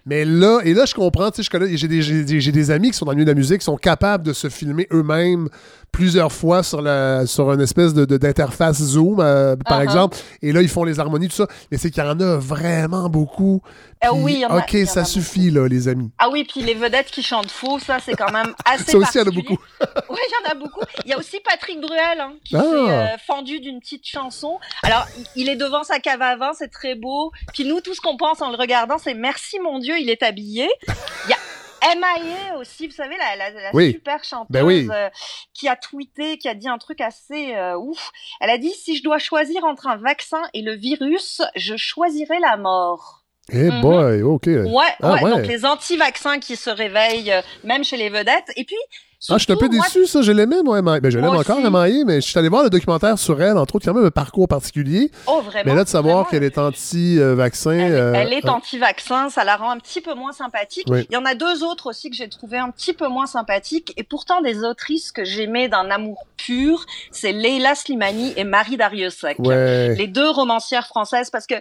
Mais là, et là, je comprends, tu sais, j'ai des, j'ai des amis qui sont dans le milieu de la musique, qui sont capables de se filmer eux-mêmes plusieurs fois sur, la, sur une espèce de, d'interface Zoom, euh, par uh-huh. exemple. Et là, ils font les harmonies, tout ça. Mais c'est qu'il y en a vraiment beaucoup. Euh, oui, OK, ça suffit, là, les amis. Ah oui, puis les vedettes qui chantent faux, ça, c'est quand même assez Ça aussi, il y en a beaucoup. oui, il y en a beaucoup. Il y a aussi Patrick Bruel, hein, qui ah. s'est euh, fendu d'une petite chanson. Alors, il est devant sa cave à vin, c'est très beau. Puis nous, tout ce qu'on pense en le regardant, c'est merci, mon Dieu, il est habillé. Il y a MIA aussi, vous savez, la, la, super chanteuse ben euh, qui a tweeté, qui a dit un truc assez euh, ouf. Elle a dit si je dois choisir entre un vaccin et le virus, je choisirai la mort. Eh mhm. boy, ok. Ah, ouais, donc les anti-vaccins qui se réveillent, euh, même chez les vedettes. Et puis, ah, je suis un peu déçu, ça. Je l'aimais, moi, Emma. Ben, je l'aime encore, Emma, mais je suis allé voir le documentaire sur elle, entre autres, qui a même un parcours particulier. Oh, vraiment? Mais là, de savoir qu'elle est anti-vaccin. Elle, euh, elle, est anti-vaccin, ça la rend un petit peu moins sympathique. Il y en a deux autres aussi que j'ai trouvé un petit peu moins sympathiques, et pourtant des autrices que j'aimais d'un amour pur, c'est Leila Slimani et Marie Dariussec. Les deux romancières françaises, parce que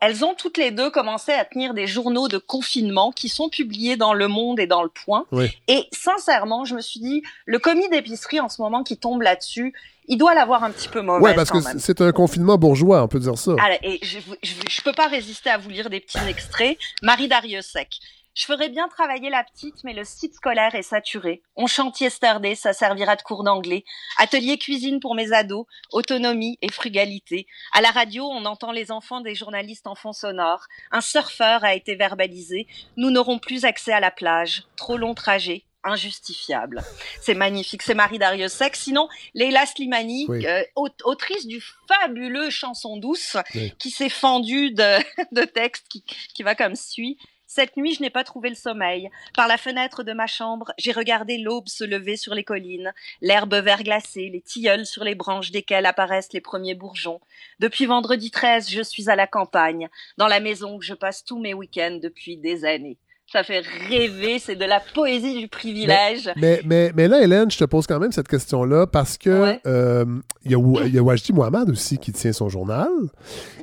elles ont toutes les deux commencé à tenir des journaux de confinement qui sont publiés dans Le Monde et dans Le Point. Et sincèrement, je me suis dit, le commis d'épicerie en ce moment qui tombe là-dessus, il doit l'avoir un petit peu mauvais. Ouais, parce que c'est un confinement bourgeois, on peut dire ça. et je, je, peux pas résister à vous lire des petits extraits. Marie Dariussec. Je ferais bien travailler la petite, mais le site scolaire est saturé. On chantier stardé, ça servira de cours d'anglais. Atelier cuisine pour mes ados, autonomie et frugalité. À la radio, on entend les enfants des journalistes en fond sonore. Un surfeur a été verbalisé. Nous n'aurons plus accès à la plage. Trop long trajet, injustifiable. C'est magnifique. C'est Marie Dariussec. Sinon, Leila Slimani, euh, autrice du fabuleux Chanson douce, qui s'est fendue de, de texte qui, qui va comme suit. Cette nuit, je n'ai pas trouvé le sommeil. Par la fenêtre de ma chambre, j'ai regardé l'aube se lever sur les collines, l'herbe verglacée, les tilleuls sur les branches desquelles apparaissent les premiers bourgeons. Depuis vendredi 13, je suis à la campagne, dans la maison où je passe tous mes week-ends depuis des années ça fait rêver, c'est de la poésie du privilège. Mais, mais, mais, là, Hélène, je te pose quand même cette question-là parce que euh, il y, a, y a Wajdi Mohamed aussi qui tient son journal.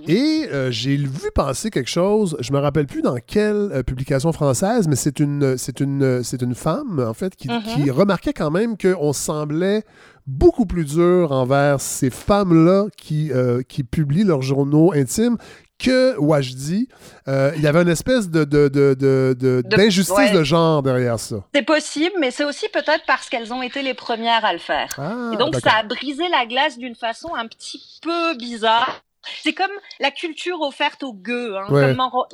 Et euh, j'ai vu passer quelque chose, je me rappelle plus dans quelle euh, publication française, mais c'est une, c'est une, c'est une femme, en fait, qui, qui mm-hmm. remarquait quand même qu'on semblait beaucoup plus dur envers ces femmes-là qui, qui publient leurs journaux intimes que Wajdi, euh, il y avait une espèce de, d'injustice de, genre derrière ça. C'est possible, mais c'est aussi peut-être parce qu'elles ont été les premières à le faire. Ah, Et donc ça a brisé la glace d'une façon un petit peu bizarre. C'est comme la culture offerte aux gueux, hein,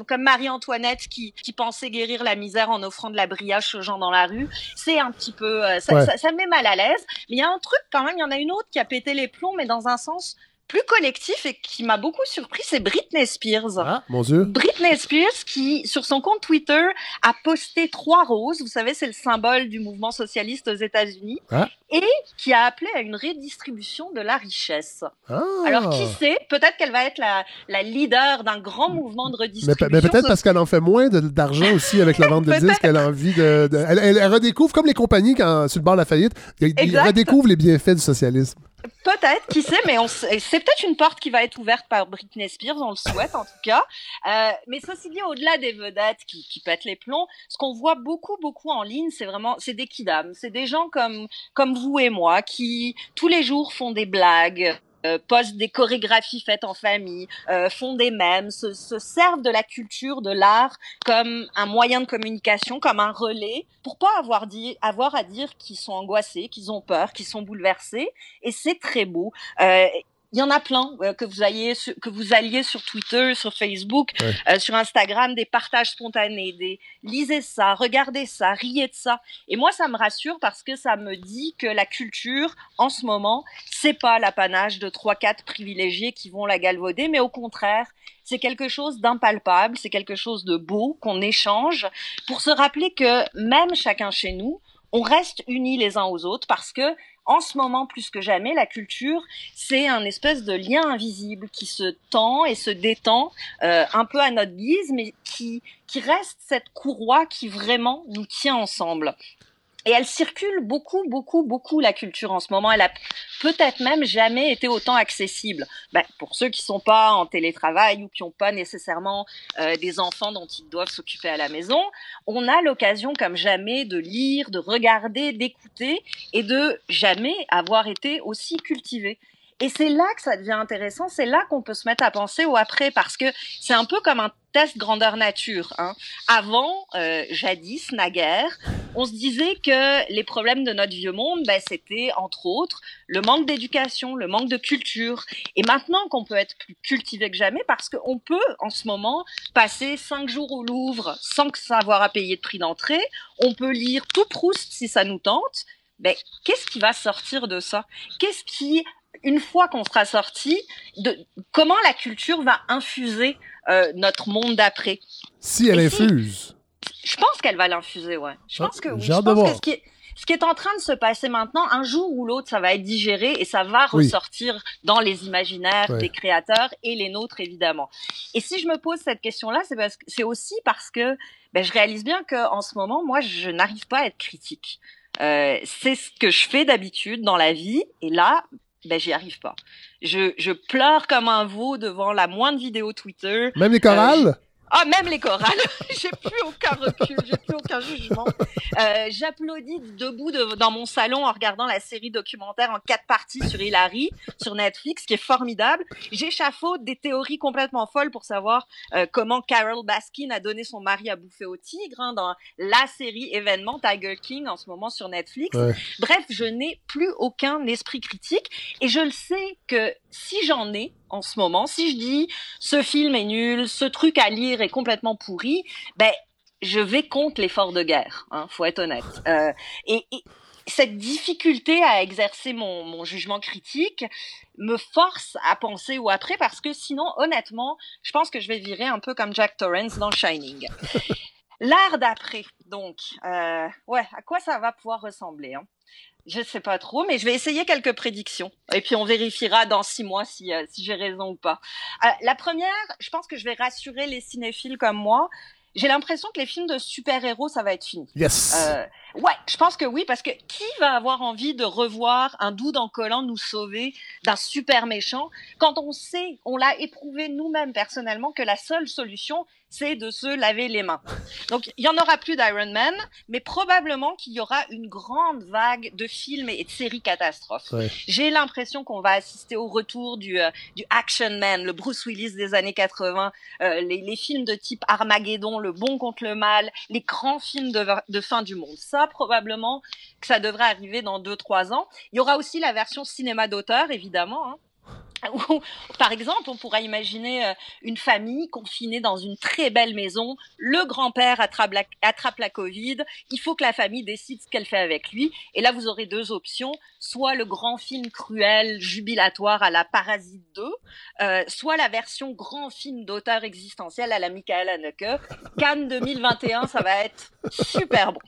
comme, Marie-Antoinette qui, qui pensait guérir la misère en offrant de la brioche aux gens dans la rue. C'est un petit peu, euh, ça, ça, ça, me met mal à l'aise. Mais il y a un truc quand même, il y en a une autre qui a pété les plombs, mais dans un sens plus collectif et qui m'a beaucoup surpris, c'est Britney Spears. Ah, mon Dieu. Britney Spears qui, sur son compte Twitter, a posté trois roses. Vous savez, c'est le symbole du mouvement socialiste aux États-Unis. Ah. Et qui a appelé à une redistribution de la richesse. Ah. Alors, qui sait, peut-être qu'elle va être la, la leader d'un grand mouvement de redistribution. Mais, peut-être parce qu'elle en fait moins d'argent aussi avec la vente de disques, elle a envie de... elle, elle, redécouvre, comme les compagnies quand, sur le bord de la faillite, elle redécouvre les bienfaits du socialisme. Peut-être, qui sait, mais c'est peut-être une porte qui va être ouverte par Britney Spears, on le souhaite en tout cas. Euh, mais ceci dit, au-delà des vedettes qui, qui pètent les plombs, ce qu'on voit beaucoup, beaucoup en ligne, c'est vraiment, c'est des kidams, c'est des gens comme comme vous et moi qui tous les jours font des blagues, euh, postent des chorégraphies faites en famille, euh, font des mèmes, se, se, servent de la culture, de l'art comme un moyen de communication, comme un relais, pour pas avoir, dit, avoir à dire qu'ils sont angoissés, qu'ils ont peur, qu'ils sont bouleversés. Et c'est très beau. Euh, il y en a plein euh, que vous alliez que vous alliez sur Twitter, sur Facebook, euh, sur Instagram, des partages spontanés, des lisez ça, regardez ça, riez de ça. Et moi, ça me rassure parce que ça me dit que la culture, en ce moment, c'est pas l'apanage de trois quatre privilégiés qui vont la galvauder, mais au contraire, c'est quelque chose d'impalpable, c'est quelque chose de beau qu'on échange pour se rappeler que même chacun chez nous, on reste unis les uns aux autres parce que en ce moment plus que jamais, la culture, c'est un espèce de lien invisible qui se tend et se détend euh, un peu à notre guise, mais qui, qui reste cette courroie qui vraiment nous tient ensemble. Et elle circule beaucoup, beaucoup, beaucoup la culture en ce moment. Elle a peut-être même jamais été autant accessible. Ben, pour ceux qui sont pas en télétravail ou qui n'ont pas nécessairement euh, des enfants dont ils doivent s'occuper à la maison, on a l'occasion comme jamais de lire, de regarder, d'écouter et de jamais avoir été aussi cultivé. Et c'est là que ça devient intéressant, c'est là qu'on peut se mettre à penser au après, parce que c'est un peu comme un test grandeur nature. Hein. Avant, euh, jadis, naguère, on se disait que les problèmes de notre vieux monde, ben, c'était entre autres le manque d'éducation, le manque de culture. Et maintenant qu'on peut être plus cultivé que jamais, parce qu'on peut en ce moment passer cinq jours au Louvre sans savoir à payer de prix d'entrée, on peut lire tout Proust si ça nous tente. Ben, qu'est-ce qui va sortir de ça? Qu'est-ce qui une fois qu'on sera sorti, de comment la culture va infuser notre monde d'après. Si elle infuse. je pense qu'elle va l'infuser, ouais. Je pense que, je pense que ce qui, est, ce qui est en train de se passer maintenant, un jour ou l'autre, ça va être digéré et ça va ressortir dans les imaginaires des créateurs et les nôtres évidemment. Et si je me pose cette question-là, c'est parce que c'est aussi parce que ben, je réalise bien que en ce moment, moi, je n'arrive pas à être critique. Euh, c'est ce que je fais d'habitude dans la vie et là, ben j'y arrive pas. Je, je pleure comme un veau devant la moindre vidéo Twitter. Même les chorales? Ah, même les chorales. j'ai plus aucun recul, j'ai plus aucun jugement. Euh, J'applaudis debout de, dans mon salon en regardant la série documentaire en quatre parties sur Hillary, sur Netflix, qui est formidable. J'échafaude des théories complètement folles pour savoir euh, comment Carol Baskin a donné son mari à bouffer au tigre hein, dans la série événement Tiger King en ce moment sur Netflix. Bref, je n'ai plus aucun esprit critique et je le sais que si j'en ai, en ce moment. Si je dis ce film est nul, ce truc à lire est complètement pourri, ben je vais contre l'effort de guerre. Hein, faut être honnête. Euh, et, cette difficulté à exercer mon, mon, jugement critique me force à penser ou après parce que sinon, honnêtement, je pense que je vais virer un peu comme Jack Torrance dans Shining. L'art d'après, donc, euh, ouais, à quoi ça va pouvoir ressembler hein je sais pas trop, mais je vais essayer quelques prédictions. Et puis on vérifiera dans six mois si, euh, si j'ai raison ou pas. Euh, la première, je pense que je vais rassurer les cinéphiles comme moi. J'ai l'impression que les films de super-héros, ça va être fini. Yes. Euh, ouais, je pense que oui, parce que qui va avoir envie de revoir un doux en collant nous sauver d'un super méchant quand on sait, on l'a éprouvé nous-mêmes personnellement, que la seule solution, c'est de se laver les mains. Donc, il y en aura plus d'Iron Man, mais probablement qu'il y aura une grande vague de films et de séries catastrophes. J'ai l'impression qu'on va assister au retour du, euh, du Action Man, le Bruce Willis des années 80, euh, les, les, films de type Armageddon, Le Bon contre le Mal, les grands films de, de fin du monde. Ça, probablement que ça devrait arriver dans deux, trois ans. Il y aura aussi la version cinéma d'auteur, évidemment. Hein. par exemple, on pourrait imaginer euh, une famille confinée dans une très belle maison. Le grand-père attrape la, Covid. Il faut que la famille décide ce qu'elle fait avec lui. Et là, vous aurez deux options. Soit le grand film cruel, jubilatoire à la Parasite 2, euh, soit la version grand film d'auteur existentiel à la Michael Haneke. Cannes 2021, ça va être super bon.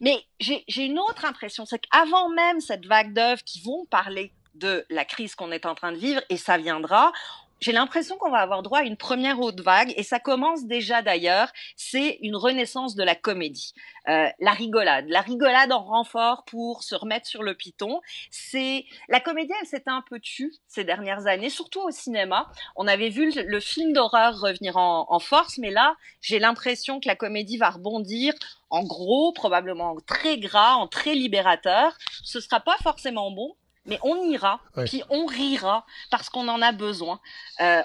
Mais j'ai une autre impression, c'est qu'avant même cette vague d'œuvres qui vont parler de la crise qu'on est en train de vivre et ça viendra. J'ai l'impression qu'on va avoir droit à une première haute vague et ça commence déjà d'ailleurs. C'est une renaissance de la comédie, euh, la rigolade, la rigolade en renfort pour se remettre sur le piton. C'est la comédie, elle s'était un peu tue ces dernières années, surtout au cinéma. On avait vu le, film d'horreur revenir en, en force, mais là, j'ai l'impression que la comédie va rebondir en gros, probablement très gras, en très libérateur. Ce sera pas forcément bon, mais on ira, puis on rira parce qu'on en a besoin. Euh,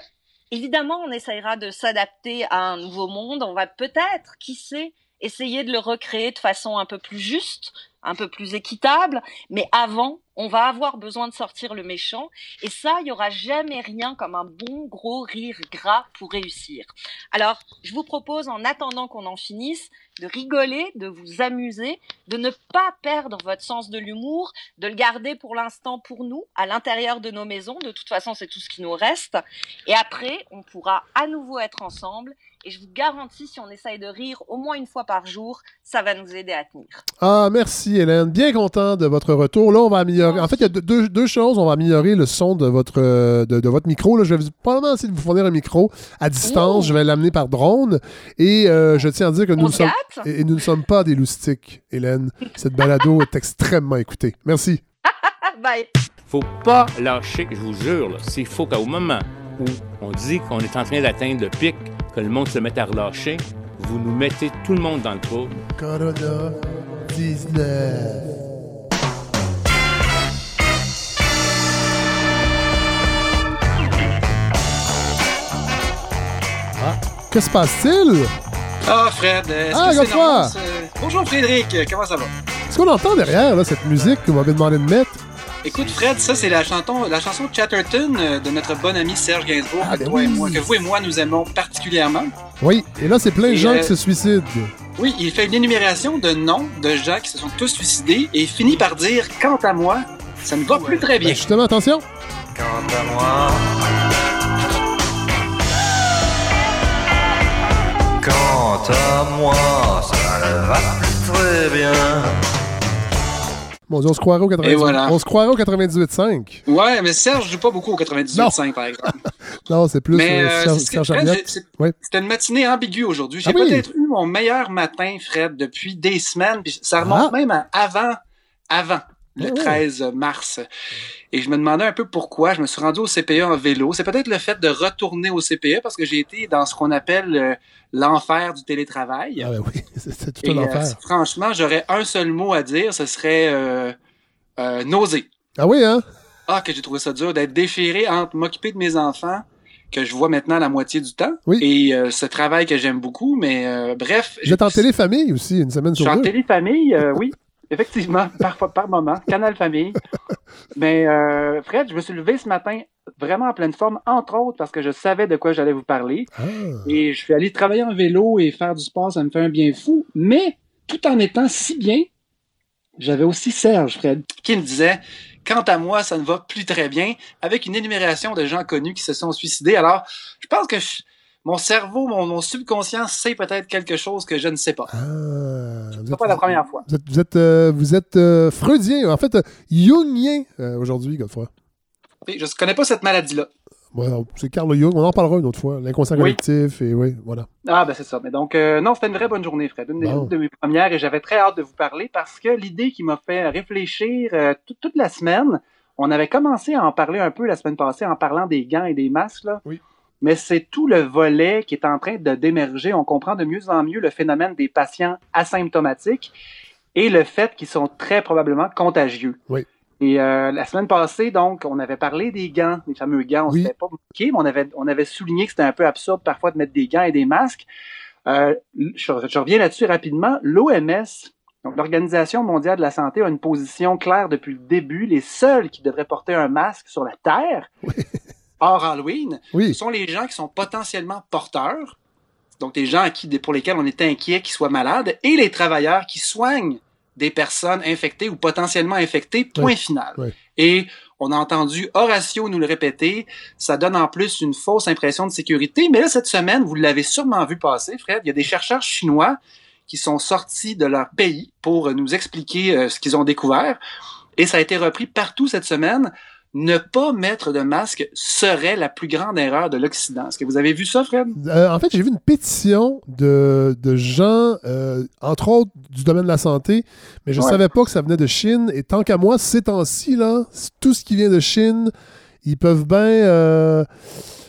évidemment, on essayera de s'adapter à un nouveau monde. On va peut-être, qui sait, essayer de le recréer de façon un peu plus juste, un peu plus équitable. Mais avant, on va avoir besoin de sortir le méchant. Et ça, il y aura jamais rien comme un bon gros rire gras pour réussir. Alors, je vous propose, en attendant qu'on en finisse, de rigoler, de vous amuser, de ne pas perdre votre sens de l'humour, de le garder pour l'instant pour nous, à l'intérieur de nos maisons. De toute façon, c'est tout ce qui nous reste. Et après, on pourra à nouveau être ensemble. Et je vous garantis, si on essaye de rire au moins une fois par jour, ça va nous aider à tenir. Ah, merci Hélène. Bien content de votre retour. Là, on va améliorer. En fait, il y a deux, choses. On va améliorer le son de votre, de, votre micro. Là, je vais probablement essayer de vous fournir un micro à distance. Je vais l'amener par drone. Et euh, je tiens à dire que nous ne, sommes, et, nous ne sommes pas des loustiques, Hélène. Cette balado est extrêmement écoutée. Merci. Bye. Faut pas lâcher, je vous jure. C'est faux qu'au moment où on dit qu'on est en train d'atteindre le pic, que le monde se met à relâcher, vous nous mettez tout le monde dans le trou. Corona 19. Ah, que se passe-t-il? Ah, Fred, est-ce ah, que c'est euh, Bonjour, Frédéric, comment ça va? Est-ce qu'on entend derrière, là, cette musique que vous m'avez demandé de mettre? Écoute, Fred, ça, c'est la chanson, la chanson Chatterton euh, de notre bon ami Serge Gainsbourg, ah, ben que, vous et moi, nous aimons particulièrement. Oui, et là, c'est plein de gens qui euh, se suicident. Oui, il fait une énumération de noms de gens qui se sont tous suicidés et finit par dire Quant à moi, ça ne va plus très bien. Ben, justement, attention. Quant à moi. On se croirait au 98.5. Ouais, mais Serge joue pas beaucoup au 98.5, par exemple. non, c'est plus mais, euh, euh Serge, C'était une matinée ambiguë aujourd'hui. J'ai ah peut-être eu mon meilleur matin, Fred, depuis des semaines. Puis ça remonte ah. même à avant, avant le 13 ah mars. Et je me demandais un peu pourquoi. Je me suis rendu au CPE en vélo. C'est peut-être le fait de retourner au CPE parce que j'ai été dans ce qu'on appelle euh, l'enfer du télétravail. Ah ben oui, c'est tout un enfer. Euh, franchement, j'aurais un seul mot à dire, ce serait euh, nausée. Ah oui, hein? Ah, que j'ai trouvé ça dur d'être déchiré entre m'occuper de mes enfants, que je vois maintenant la moitié du temps, oui. et euh, ce travail que j'aime beaucoup, mais bref. Vous êtes en téléfamille aussi, une semaine sur deux. Je suis en téléfamille, oui. Effectivement, parfois par moment, Canal Famille. Mais euh, Fred, je me suis levé ce matin vraiment en pleine forme, entre autres parce que je savais de quoi j'allais vous parler. Ah. Et je suis allé travailler en vélo et faire du sport, ça me fait un bien fou. Mais tout en étant si bien, j'avais aussi Serge, Fred, qui me disait Quant à moi, ça ne va plus très bien, avec une énumération de gens connus qui se sont suicidés. Alors, je pense que je, mon cerveau, mon, subconscient sait peut-être quelque chose que je ne sais pas. Ah, c'est pas la première fois. Vous êtes, vous êtes, euh, euh, freudien, en fait, euh, jungien aujourd'hui, Godefroy. Oui, je ne connais pas cette maladie-là. c'est Carl Jung, on en parlera une autre fois. L'inconscient collectif, et oui, voilà. Ah, ben c'est ça. Mais donc, non, c'était une vraie bonne journée, Fred. Une, de mes premières, et j'avais très hâte de vous parler parce que l'idée qui m'a fait réfléchir toute la semaine, on avait commencé à en parler un peu la semaine passée en parlant des gants et des masques, là. Oui mais c'est tout le volet qui est en train de d'émerger. On comprend de mieux en mieux le phénomène des patients asymptomatiques et le fait qu'ils sont très probablement contagieux. Oui. Et euh, la semaine passée, donc, on avait parlé des gants, des fameux gants. On ne s'était pas moqué, mais on avait, on avait souligné que c'était un peu absurde parfois de mettre des gants et des masques. Euh, je, reviens là-dessus rapidement. L'OMS, donc l'Organisation mondiale de la santé, a une position claire depuis le début. Les seuls qui devraient porter un masque sur la Terre, hors Halloween, ce sont les gens qui sont potentiellement porteurs, donc des gens qui, pour lesquels on est inquiet qu'ils soient malades, et les travailleurs qui soignent des personnes infectées ou potentiellement infectées, point final. Et on a entendu Horatio nous le répéter, ça donne en plus une fausse impression de sécurité. Mais là, cette semaine, vous l'avez sûrement vu passer, Fred, il y a des chercheurs chinois qui sont sortis de leur pays pour nous expliquer euh, ce qu'ils ont découvert. Et ça a été repris partout cette semaine ne pas mettre de masque serait la plus grande erreur de l'Occident. Est-ce que vous avez vu ça, Fred? Euh, en fait, j'ai vu une pétition de, de gens, euh, entre autres du domaine de la santé, mais je ne savais pas que ça venait de Chine. Et tant qu'à moi, ces temps-ci, là, tout ce qui vient de Chine, ils peuvent bien... Euh,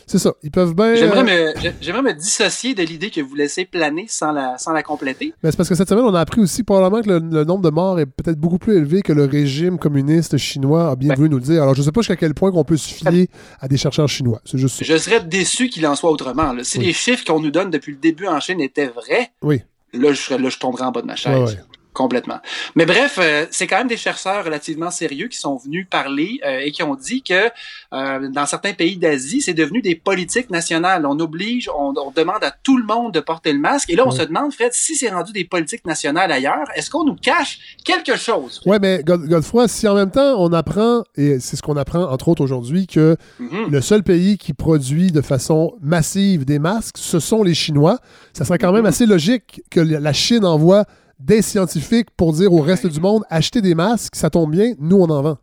c'est ça. Ils peuvent bien. J'aimerais me, j'aimerais me dissocier de l'idée que vous laissez planer sans la, sans la compléter. Mais c'est parce que cette semaine, on a appris aussi probablement que le, nombre de morts est peut-être beaucoup plus élevé que le régime communiste chinois a bien voulu nous le dire. Alors, je sais pas jusqu'à quel point qu'on peut se fier à des chercheurs chinois. C'est juste Je serais déçu qu'il en soit autrement. Si les chiffres qu'on nous donne depuis le début en Chine étaient vrais, oui. là, je, là, je tomberais en bas de ma chaise. Complètement. Mais bref, euh, c'est quand même des chercheurs relativement sérieux qui sont venus parler euh, et qui ont dit que euh, dans certains pays d'Asie, c'est devenu des politiques nationales. On oblige, on, demande à tout le monde de porter le masque. Et là, on se demande, Fred, si c'est rendu des politiques nationales ailleurs, est-ce qu'on nous cache quelque chose? Ouais, mais Godefroy, si en même temps on apprend, et c'est ce qu'on apprend entre autres aujourd'hui, que mm-hmm. le seul pays qui produit de façon massive des masques, ce sont les Chinois, ça serait quand même mm-hmm. assez logique que la Chine envoie des scientifiques pour dire au reste du monde achetez des masques, ça tombe bien, nous on en vend.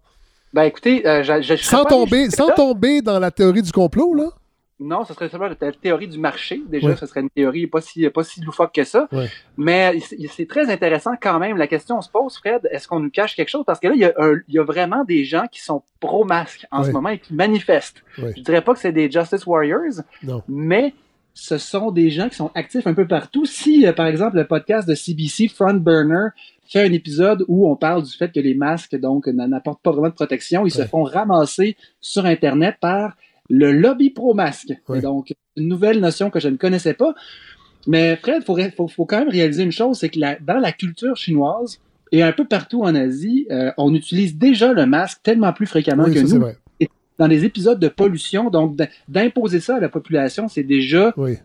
Ben écoutez, euh, je, je, sans, tomber, sans tomber dans la théorie du complot, là. Non, ce serait simplement la théorie du marché. Déjà, ce serait une théorie pas si, pas si loufoque que ça. Mais c'est très intéressant quand même. La question se pose, Fred, est-ce qu'on nous cache quelque chose? Parce que là, il y a, il y a vraiment des gens qui sont pro-masque en ce moment et qui manifestent. Je dirais pas que c'est des Justice Warriors, mais ce sont des gens qui sont actifs un peu partout. Si, euh, par exemple, le podcast de CBC, Front Burner, fait un épisode où on parle du fait que les masques, donc, n'apportent pas vraiment de protection, ils se font ramasser sur Internet par le lobby pro-masque. Donc, une nouvelle notion que je ne connaissais pas. Mais Fred, il faut, faut, quand même réaliser une chose, c'est que dans la culture chinoise et un peu partout en Asie, euh, on utilise déjà le masque tellement plus fréquemment que nous. Dans les épisodes de pollution, donc d'imposer ça à la population, c'est déjà oui.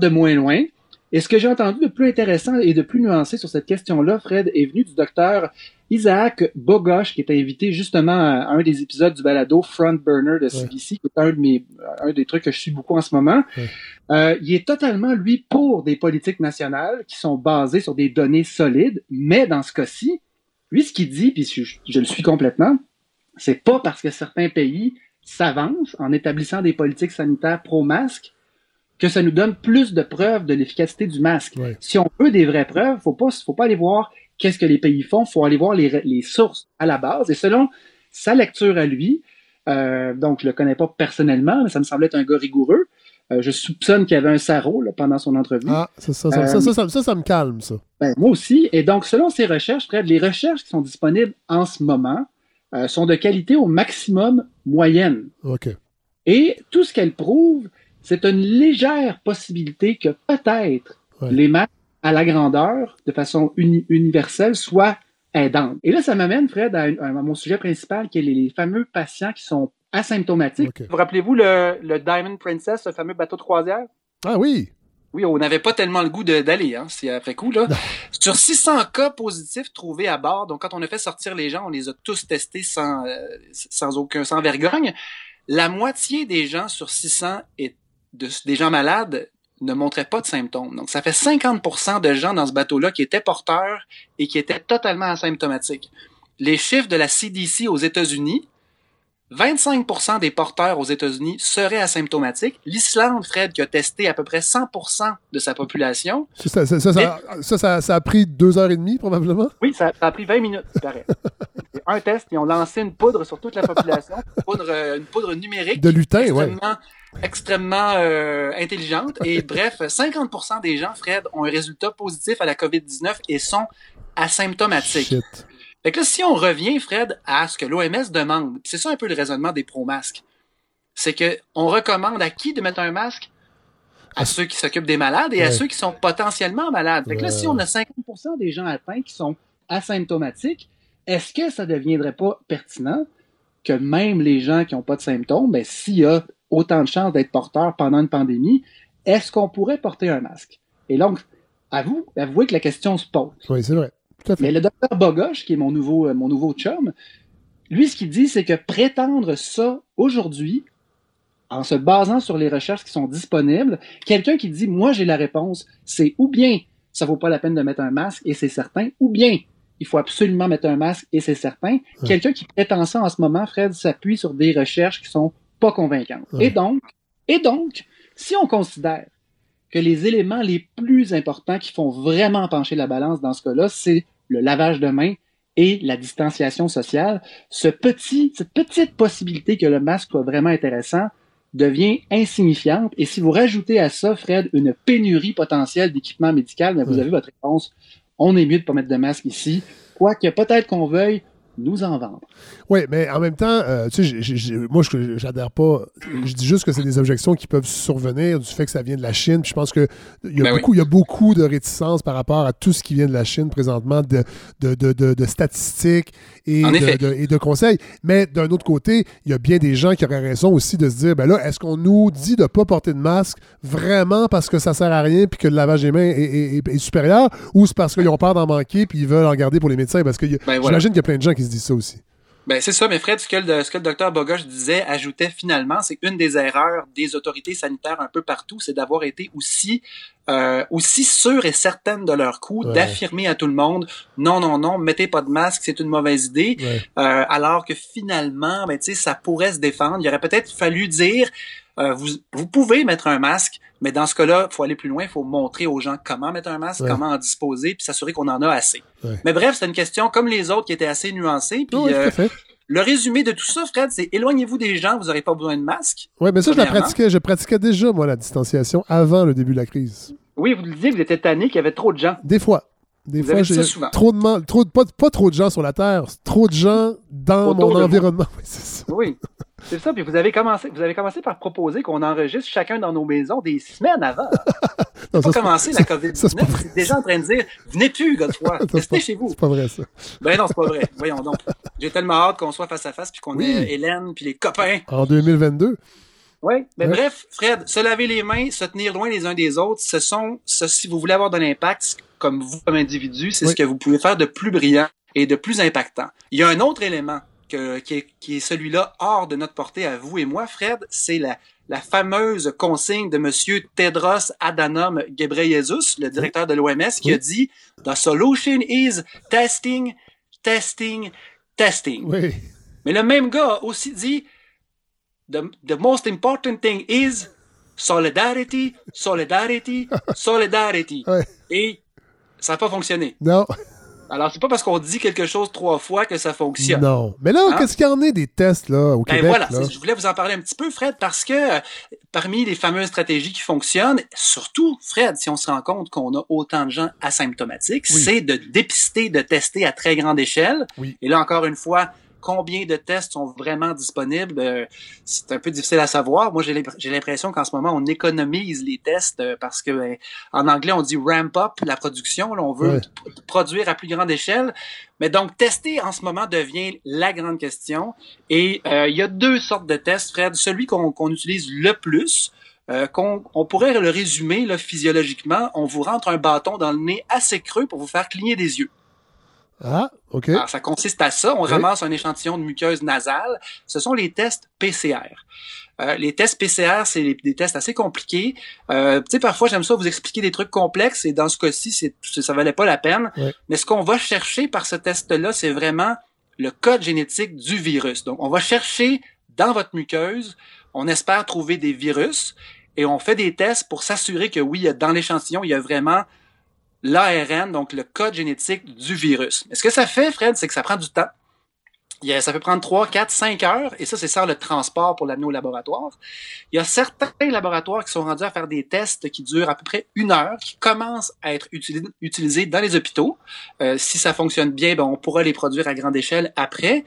de moins loin. Et ce que j'ai entendu de plus intéressant et de plus nuancé sur cette question-là, Fred, est venu du docteur Isaac Bogosh, qui est invité justement à un des épisodes du balado Front Burner de CBC, qui est un, de mes, un des trucs que je suis beaucoup en ce moment. Euh, il est totalement, lui, pour des politiques nationales qui sont basées sur des données solides, mais dans ce cas-ci, lui, ce qu'il dit, puis je, je le suis complètement, c'est pas parce que certains pays s'avancent en établissant des politiques sanitaires pro-masque que ça nous donne plus de preuves de l'efficacité du masque. Si on veut des vraies preuves, faut pas, faut pas aller voir qu'est-ce que les pays font, faut aller voir les, les, sources à la base. Et selon sa lecture à lui, euh, donc je le connais pas personnellement, mais ça me semblait être un gars rigoureux. Euh, je soupçonne qu'il y avait un sarreau là, pendant son entrevue. Ah, ça ça, ça, ça, ça, ça, ça, me calme, ça. Ben, moi aussi. Et donc, selon ses recherches, Fred, les recherches qui sont disponibles en ce moment euh, sont de qualité au maximum moyenne. OK. Et tout ce qu'elles prouvent, c'est une légère possibilité que peut-être les masques à la grandeur, de façon universelle, soient aidantes. Et là, ça m'amène, Fred, à, mon sujet principal, qui est les, fameux patients qui sont asymptomatiques. Vous rappelez-vous le, Diamond Princess, ce fameux bateau de croisière? Ah oui! Oui, on n'avait pas tellement le goût d'aller, hein, c'est après coup, là. Sur 600 cas positifs trouvés à bord, donc quand on a fait sortir les gens, on les a tous testés sans, euh, sans aucun, sans vergogne. La moitié des gens sur 600 est des gens malades ne montraient pas de symptômes. Donc, ça fait 50% de gens dans ce bateau-là qui étaient porteurs et qui étaient totalement asymptomatiques. Les chiffres de la CDC aux États-Unis, 25 des porteurs aux États-Unis seraient asymptomatiques. L'Islande, Fred, qui a testé à peu près 100 de sa population. Ça, ça, ça, a pris deux heures et demie, probablement? Oui, ça, a pris 20 minutes, paraît. un test, ils ont lancé une poudre sur toute la population, une poudre, une poudre numérique. De lutin, extrêmement, ouais. extrêmement euh, intelligente. Et bref, 50% des gens, Fred, ont un résultat positif à la COVID-19 et sont asymptomatiques. Shit. Fait que là, si on revient, Fred, à ce que l'OMS demande, c'est ça un peu le raisonnement des pro-masques, c'est que on recommande à qui de mettre un masque? À ceux qui s'occupent des malades et à ceux qui sont potentiellement malades. Fait que là, si on a 50% des gens atteints qui sont asymptomatiques, est-ce que ça ne deviendrait pas pertinent que même les gens qui n'ont pas de symptômes, ben, s'il y a autant de chances d'être porteurs pendant une pandémie, est-ce qu'on pourrait porter un masque? Et donc, vous, avouez que la question se pose. Oui, c'est vrai. Mais le docteur Bogoche, qui est mon nouveau, euh, mon nouveau chum, lui, ce qu'il dit, c'est que prétendre ça aujourd'hui, en se basant sur les recherches qui sont disponibles, quelqu'un qui dit, moi, j'ai la réponse, c'est ou bien ça vaut pas la peine de mettre un masque et c'est certain, ou bien il faut absolument mettre un masque et c'est certain. Quelqu'un qui prétend ça en ce moment, Fred, s'appuie sur des recherches qui sont pas convaincantes. Et donc, et donc, si on considère que les éléments les plus importants qui font vraiment pencher la balance dans ce cas-là, c'est le lavage de mains et la distanciation sociale. Ce petit, cette petite possibilité que le masque soit vraiment intéressant devient insignifiante. Et si vous rajoutez à ça, Fred, une pénurie potentielle d'équipement médical, ben, vous avez votre réponse. On est mieux de pas mettre de masque ici. Quoique peut-être qu'on veuille nous en vendre. Oui, mais en même temps, euh, tu sais, moi, je n'adhère pas. Je dis juste que c'est des objections qui peuvent survenir du fait que ça vient de la Chine. je pense qu'il y, a ben beaucoup, il y a beaucoup de réticences par rapport à tout ce qui vient de la Chine présentement, de, de, de, de statistiques et de, et de, conseils. Mais d'un autre côté, il y a bien des gens qui auraient raison aussi de se dire, ben là, est-ce qu'on nous dit de ne pas porter de masque vraiment parce que ça sert à rien puis que le lavage des mains est, est, supérieur ou c'est parce qu'ils ont peur d'en manquer puis ils veulent en garder pour les médecins? Parce que ben j'imagine qu'il y a plein de gens qui se disent ça aussi. Ben c'est ça, mais Fred, ce que le, ce que le docteur Bogoche disait, ajoutait finalement, c'est une des erreurs des autorités sanitaires un peu partout, c'est d'avoir été aussi euh, aussi sûres et certaines de leur coup, d'affirmer à tout le monde non, non, non, mettez pas de masque, c'est une mauvaise idée, euh, alors que finalement, ben tu sais, ça pourrait se défendre. Il aurait peut-être fallu dire euh, vous, vous pouvez mettre un masque, mais dans ce cas-là, il faut aller plus loin, il faut montrer aux gens comment mettre un masque, comment en disposer, puis s'assurer qu'on en a assez. Mais bref, c'est une question comme les autres qui était assez nuancée. Puis, euh, le résumé de tout ça, Fred, c'est éloignez-vous des gens, vous n'aurez pas besoin de masque. Oui, mais ça, je la pratiquais. Je pratiquais déjà, moi, la distanciation avant le début de la crise. Oui, vous le disiez, vous étiez tanné qu'il y avait trop de gens. Des fois. Des fois, j'ai trop de trop pas, pas, trop de gens sur la Terre, trop de gens dans mon environnement. Oui, c'est ça. Oui. C'est ça, puis vous avez commencé, vous avez commencé par proposer qu'on enregistre chacun dans nos maisons des semaines avant. non, pas commencé la COVID-19, c'est déjà en train de dire venez plus, Godefroy, restez chez vous. C'est pas vrai ça. Ben non, c'est pas vrai. Voyons donc. J'ai tellement hâte qu'on soit face à face puis qu'on ait Hélène puis les copains. En 2022. Oui, mais bref, Fred, se laver les mains, se tenir loin les uns des autres, ce sont, si vous voulez avoir de l'impact, comme vous comme individu, c'est ce que vous pouvez faire de plus brillant et de plus impactant. Il y a un autre élément qui est, qui est celui-là hors de notre portée à vous et moi, Fred, c'est la, la fameuse consigne de Monsieur Tedros Adhanom Ghebreyesus, le directeur de l'OMS, qui a dit The solution is testing, testing, testing. Mais le même gars a aussi dit the, the most important thing is solidarity, solidarity, solidarity. Et ça n'a pas fonctionné. Non. Alors, c'est pas parce qu'on dit quelque chose trois fois que ça fonctionne. Non. Mais là, hein? qu'est-ce qu'il y en a des tests là, au ben Québec? Voilà, je voulais vous en parler un petit peu, Fred, parce que euh, parmi les fameuses stratégies qui fonctionnent, surtout, Fred, si on se rend compte qu'on a autant de gens asymptomatiques, c'est de dépister, de tester à très grande échelle. Oui. Et là, encore une fois, combien de tests sont vraiment disponibles, euh, c'est un peu difficile à savoir. Moi, j'ai l'impression qu'en ce moment, on économise les tests euh, parce que ben, en anglais, on dit ramp up la production. Là, on veut produire à plus grande échelle. Mais donc, tester en ce moment devient la grande question. Et euh, il y a deux sortes de tests, Fred. Celui qu'on utilise le plus, qu'on on pourrait le résumer là, physiologiquement, on vous rentre un bâton dans le nez assez creux pour vous faire cligner des yeux. Ah, OK. Alors, ça consiste à ça. On ramasse un échantillon de muqueuse nasale. Ce sont les tests PCR. Euh, les tests PCR, c'est des tests assez compliqués. Euh, tu sais, parfois, j'aime ça vous expliquer des trucs complexes et dans ce cas-ci, c'est, ça valait pas la peine. Mais ce qu'on va chercher par ce test-là, c'est vraiment le code génétique du virus. Donc, on va chercher dans votre muqueuse, on espère trouver des virus et on fait des tests pour s'assurer que oui, dans l'échantillon, il y a vraiment l'ARN, donc le code génétique du virus. Mais ce que ça fait, Fred, c'est que ça prend du temps. ça peut prendre 3, 4, 5 heures, et ça, c'est ça le transport pour l'amener au laboratoire. Il y a certains laboratoires qui sont rendus à faire des tests qui durent à peu près une heure, qui commencent à être utilisés dans les hôpitaux. Euh, si ça fonctionne bien, ben, on pourra les produire à grande échelle après.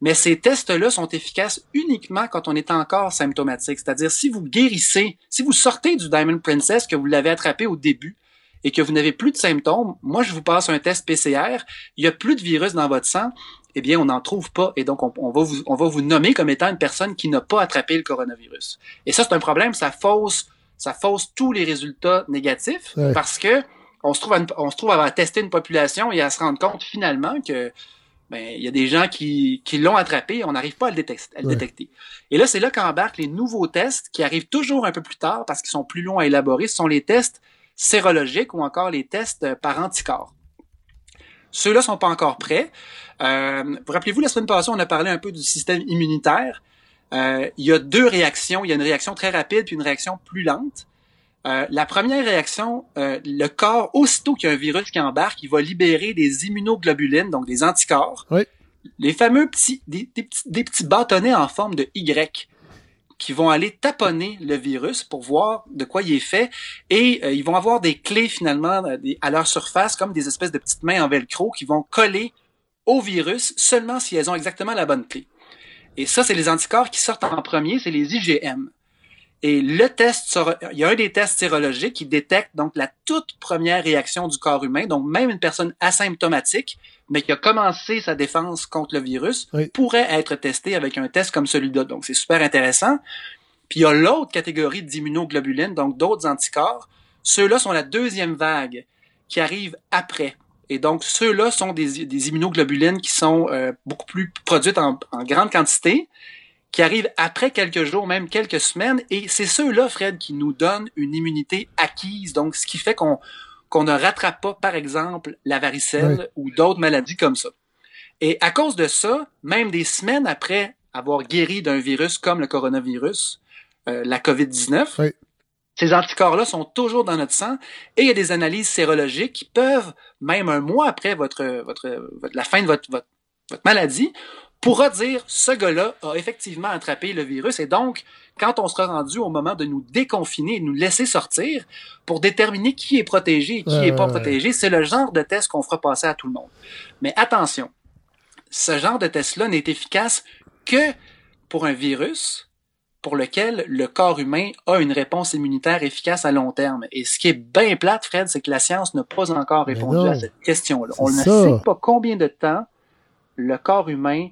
Mais ces tests-là sont efficaces uniquement quand on est encore symptomatique. C'est-à-dire, si vous guérissez, si vous sortez du Diamond Princess, que vous l'avez attrapé au début, et que vous n'avez plus de symptômes, moi je vous passe un test PCR, il y a plus de virus dans votre sang, eh bien on n'en trouve pas. Et donc on, va vous, on va vous nommer comme étant une personne qui n'a pas attrapé le coronavirus. Et ça c'est un problème, ça fausse ça fausse tous les résultats négatifs parce que on se trouve à, on se trouve à tester une population et à se rendre compte finalement que ben il y a des gens qui, qui l'ont attrapé, on n'arrive pas à le, détecter, à le détecter. Et là c'est là qu'embarquent les nouveaux tests qui arrivent toujours un peu plus tard parce qu'ils sont plus longs à élaborer, ce sont les tests sérologiques ou encore les tests par anticorps. Ceux-là sont pas encore prêts. Euh, vous rappelez-vous, la semaine passée, on a parlé un peu du système immunitaire. Euh, il y a deux réactions. Il y a une réaction très rapide puis une réaction plus lente. Euh, la première réaction, euh, le corps, aussitôt qu'il y a un virus qui embarque, il va libérer des immunoglobulines, donc des anticorps. Oui. Les fameux petits des, petits, des petits bâtonnets en forme de Y qui vont aller taponner le virus pour voir de quoi il est fait et euh, ils vont avoir des clés finalement euh, à leur surface comme des espèces de petites mains en velcro qui vont coller au virus seulement si elles ont exactement la bonne clé. Et ça, c'est les anticorps qui sortent en premier, c'est les IgM. Et le test, il y a un des tests sérologiques qui détecte donc la toute première réaction du corps humain. Donc même une personne asymptomatique, mais qui a commencé sa défense contre le virus, pourrait être testé avec un test comme celui-là. Donc c'est super intéressant. Puis il y a l'autre catégorie d'immunoglobulines, donc d'autres anticorps. Ceux-là sont la deuxième vague qui arrive après. Et donc, ceux-là sont des, des, immunoglobulines qui sont euh, beaucoup plus produites en, en, grande quantité, qui arrivent après quelques jours, même quelques semaines. Et c'est ceux-là, Fred, qui nous donnent une immunité acquise. Donc, ce qui fait qu'on qu'on ne rattrape pas, par exemple, la varicelle ou d'autres maladies comme ça. Et à cause de ça, même des semaines après avoir guéri d'un virus comme le coronavirus, euh, la COVID-19, ces anticorps-là sont toujours dans notre sang et il y a des analyses sérologiques qui peuvent, même un mois après votre, votre, la fin de votre, votre, votre maladie, pourra dire ce gars-là a effectivement attrapé le virus et donc quand on sera rendu au moment de nous déconfiner et de nous laisser sortir pour déterminer qui est protégé et qui n'est pas protégé, c'est le genre de test qu'on fera passer à tout le monde. Mais attention, ce genre de test-là n'est efficace que pour un virus pour lequel le corps humain a une réponse immunitaire efficace à long terme. Et ce qui est bien plate, Fred, c'est que la science n'a pas encore répondu à cette question-là. On ne sait pas combien de temps le corps humain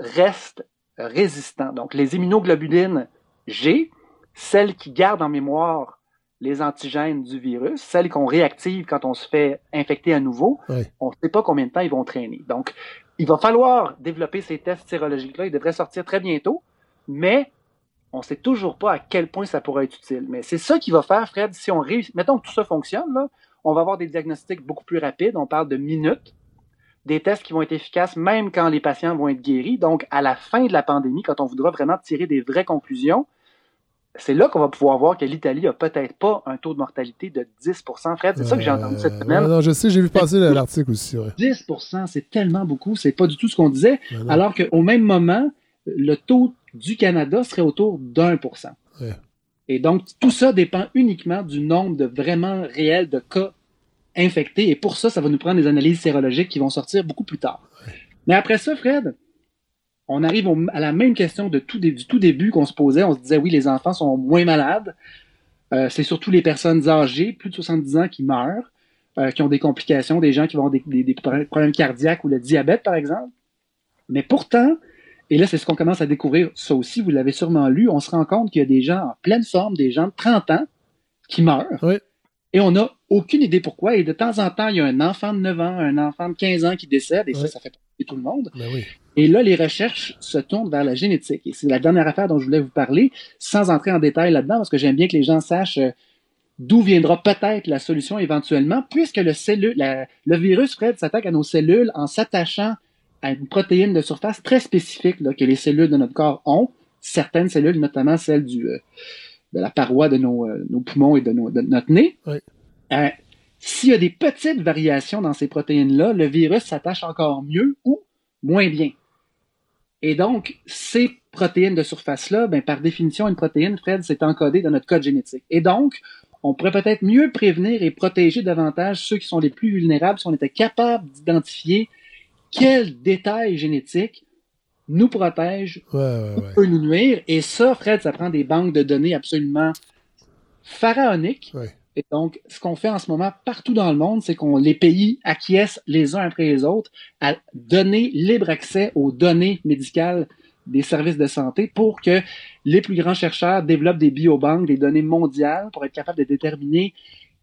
reste résistant. Donc, les immunoglobulines G, celles qui gardent en mémoire les antigènes du virus, celles qu'on réactive quand on se fait infecter à nouveau, on ne sait pas combien de temps ils vont traîner. Donc, il va falloir développer ces tests sérologiques-là. Ils devraient sortir très bientôt, mais on ne sait toujours pas à quel point ça pourrait être utile. Mais c'est ça qui va faire, Fred, si on réussit. Mettons que tout ça fonctionne, là, on va avoir des diagnostics beaucoup plus rapides. On parle de minutes des tests qui vont être efficaces même quand les patients vont être guéris. Donc, à la fin de la pandémie, quand on voudra vraiment tirer des vraies conclusions, c'est là qu'on va pouvoir voir que l'Italie a peut-être pas un taux de mortalité de 10% Fred, c'est ça que j'ai entendu cette semaine. Non, je sais, j'ai vu passer l'article aussi. 10% c'est tellement beaucoup, c'est pas du tout ce qu'on disait. alors qu'au même moment, le taux du Canada serait autour d'un cent. Et donc, tout ça dépend uniquement du nombre de vraiment réels de cas infectés. Et pour ça, ça va nous prendre des analyses sérologiques qui vont sortir beaucoup plus tard. Mais après ça, Fred, on arrive à la même question de tout, du tout début qu'on se posait. On se disait, oui, les enfants sont moins malades. Euh, c'est surtout les personnes âgées, plus de 70 ans, qui meurent, euh, qui ont des complications, des gens qui vont avoir des, problèmes cardiaques ou le diabète, par exemple. Mais pourtant, et là, c'est ce qu'on commence à découvrir, ça aussi, vous l'avez sûrement lu, on se rend compte qu'il y a des gens en pleine forme, des gens de 30 ans, qui meurent. Et on n'a aucune idée pourquoi. Et de temps en temps, il y a un enfant de 9 ans, un enfant de 15 ans qui décède, et ça, ça fait tout le monde. Ben oui. Et là, les recherches se tournent vers la génétique. Et c'est la dernière affaire dont je voulais vous parler, sans entrer en détail là-dedans, parce que j'aime bien que les gens sachent euh, d'où viendra peut-être la solution éventuellement, puisque le, cellule, le virus, Fred, s'attaque à nos cellules en s'attachant à une protéine de surface très spécifique que les cellules de notre corps ont. Certaines cellules, notamment celles du, euh, de la paroi de nos, euh, nos poumons et de, de notre nez. Oui. S'il y a des petites variations dans ces protéines-là, le virus s'attache encore mieux ou moins bien. Et donc, ces protéines de surface-là, ben, par définition, une protéine, Fred, c'est encodé dans notre code génétique. Et donc, on pourrait peut-être mieux prévenir et protéger davantage ceux qui sont les plus vulnérables si on était capable d'identifier quels détails génétiques nous protègent ou peut nous nuire. Et ça, Fred, ça prend des banques de données absolument pharaoniques. Et donc, ce qu'on fait en ce moment partout dans le monde, c'est qu'on les pays acquiescent les uns après les autres à donner libre accès aux données médicales des services de santé pour que les plus grands chercheurs développent des biobanques, des données mondiales pour être capables de déterminer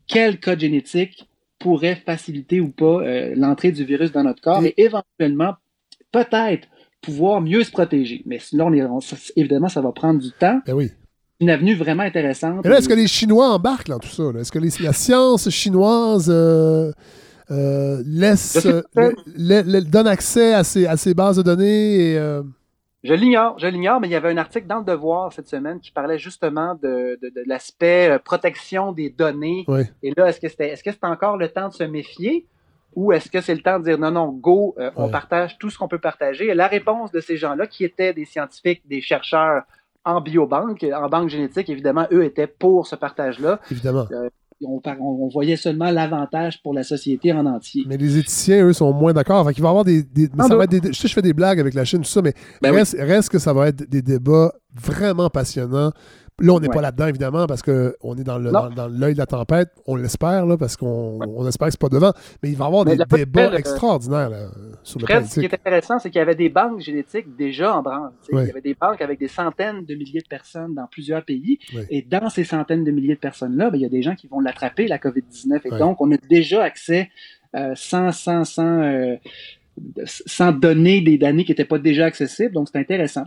quel code génétique pourrait faciliter ou pas euh, l'entrée du virus dans notre corps et éventuellement peut-être pouvoir mieux se protéger. Mais sinon, évidemment, ça va prendre du temps. Ben oui une avenue vraiment intéressante. est-ce que les Chinois embarquent dans tout ça? Est-ce que la science chinoise euh, euh, laisse, donne accès à ces, à ces, bases de données? Euh? Je l'ignore, je l'ignore, mais il y avait un article dans le Devoir cette semaine qui parlait justement de, l'aspect protection des données. Et là, est-ce que c'était est-ce que c'est encore le temps de se méfier? Ou est-ce que c'est le temps de dire non, non, go, on partage tout ce qu'on peut partager? Et la réponse de ces gens-là, qui étaient des scientifiques, des chercheurs en biobanque, en banque génétique, évidemment, eux étaient pour ce partage-là. Évidemment. Euh, on, on, voyait seulement l'avantage pour la société en entier. Mais les éthiciens, eux, sont moins d'accord. il va y avoir des. ça va être des je sais, je fais des blagues avec la Chine, tout ça, mais ben reste, reste, que ça va être des débats vraiment passionnants. Là, on n'est pas là-dedans, évidemment, parce qu'on est dans l'œil dans, de la tempête. On l'espère, là, parce qu'on on espère que c'est pas devant. Mais il va y avoir des débats euh, extraordinaires là, sur le Ce qui est intéressant, c'est qu'il y avait des banques génétiques déjà en branle. Il y avait des banques avec des centaines de milliers de personnes dans plusieurs pays. Et dans ces centaines de milliers de personnes-là, ben, il y a des gens qui vont l'attraper, la COVID-19. Et donc, on a déjà accès sans, sans, sans, sans donner des données qui n'étaient pas déjà accessibles. Donc, c'est intéressant.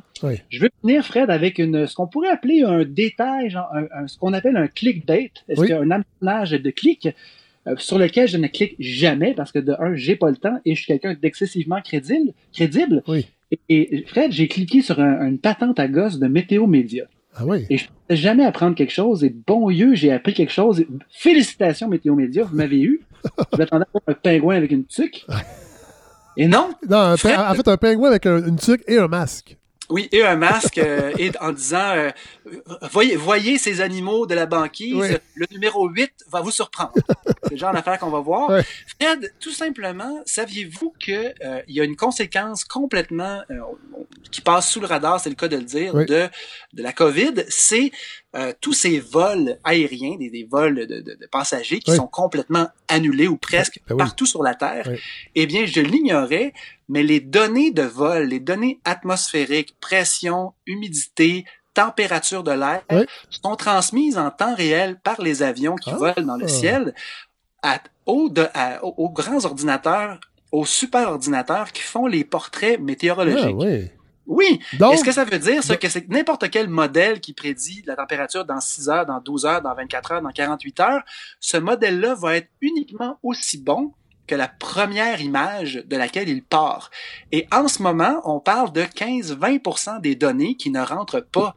Je veux finir, Fred, avec une, ce qu'on pourrait appeler un détail, genre ce qu'on appelle un clickbait. Est-ce qu'il y a un amenage de clics euh, sur lequel je ne clique jamais parce que de un, j'ai pas le temps et je suis quelqu'un d'excessivement crédible. crédible. Et, Fred, j'ai cliqué sur une patente à gosse de Météo Média. Ah oui. Et je ne pensais jamais apprendre quelque chose. Et bon Dieu, j'ai appris quelque chose. Félicitations, Météo Média, vous m'avez eu. je m'attendais à un pingouin avec une tuque. Et non? Non, en fait, un pingouin avec une tuque et un masque. Oui, et un masque, euh, et en disant euh, voyez, voyez ces animaux de la banquise, le numéro 8 va vous surprendre. C'est le genre d'affaire qu'on va voir. Fred, tout simplement, saviez-vous que euh, il y a une conséquence complètement qui passe sous le radar, c'est le cas de le dire, de, de la COVID, c'est tous ces vols aériens, des, des vols de, de, de passagers qui sont complètement annulés ou presque ben partout sur la Terre. Eh bien, je l'ignorais, mais les données de vol, les données atmosphériques, pression, humidité, température de l'air, sont transmises en temps réel par les avions qui ah. volent dans le ciel à, aux, grands ordinateurs, aux super ordinateurs qui font les portraits météorologiques. Ah, oui. Est-ce que ça veut dire ça, que c'est n'importe quel modèle qui prédit la température dans 6 heures, dans 12 heures, dans 24 heures, dans 48 heures, ce modèle-là va être uniquement aussi bon que la première image de laquelle il part. Et en ce moment, on parle de 15-20% des données qui ne rentrent pas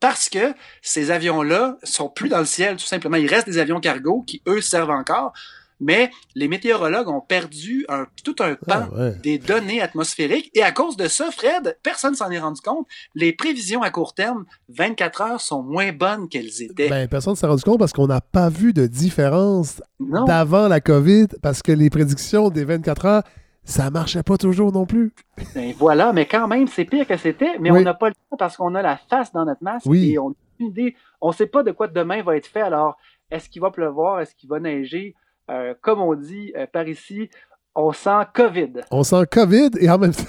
parce que ces avions-là sont plus dans le ciel, tout simplement. Il reste des avions cargo qui, eux, servent encore mais les météorologues ont perdu un, tout un pan ah, des données atmosphériques. Et à cause de ça, Fred, personne s'en est rendu compte. Les prévisions à court terme, 24 heures, sont moins bonnes qu'elles étaient. Ben, personne s'est rendu compte parce qu'on n'a pas vu de différence d'avant la COVID, parce que les prédictions des 24 heures, ça marchait pas toujours non plus. Ben voilà, mais quand même, c'est pire que c'était, mais on n'a pas le temps parce qu'on a la face dans notre masque oui. et on ne sait pas de quoi demain va être fait. Alors, est-ce qu'il va pleuvoir? Est-ce qu'il va neiger? Euh, comme on dit euh, par ici, on sent COVID. On sent COVID et en même temps.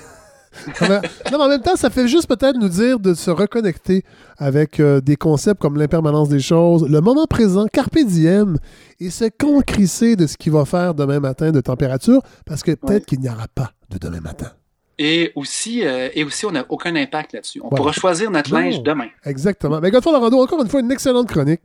non, mais en même temps, ça fait juste peut-être nous dire de se reconnecter avec euh, des concepts comme l'impermanence des choses, le moment présent, carpe diem, et se concrisser de ce qu'il va faire demain matin de température, parce que peut-être qu'il n'y aura pas de demain matin. Et aussi, et aussi on n'a aucun impact là-dessus. On pourra choisir notre linge demain. Exactement. Mais Godfrey Larando, encore une fois, une excellente chronique.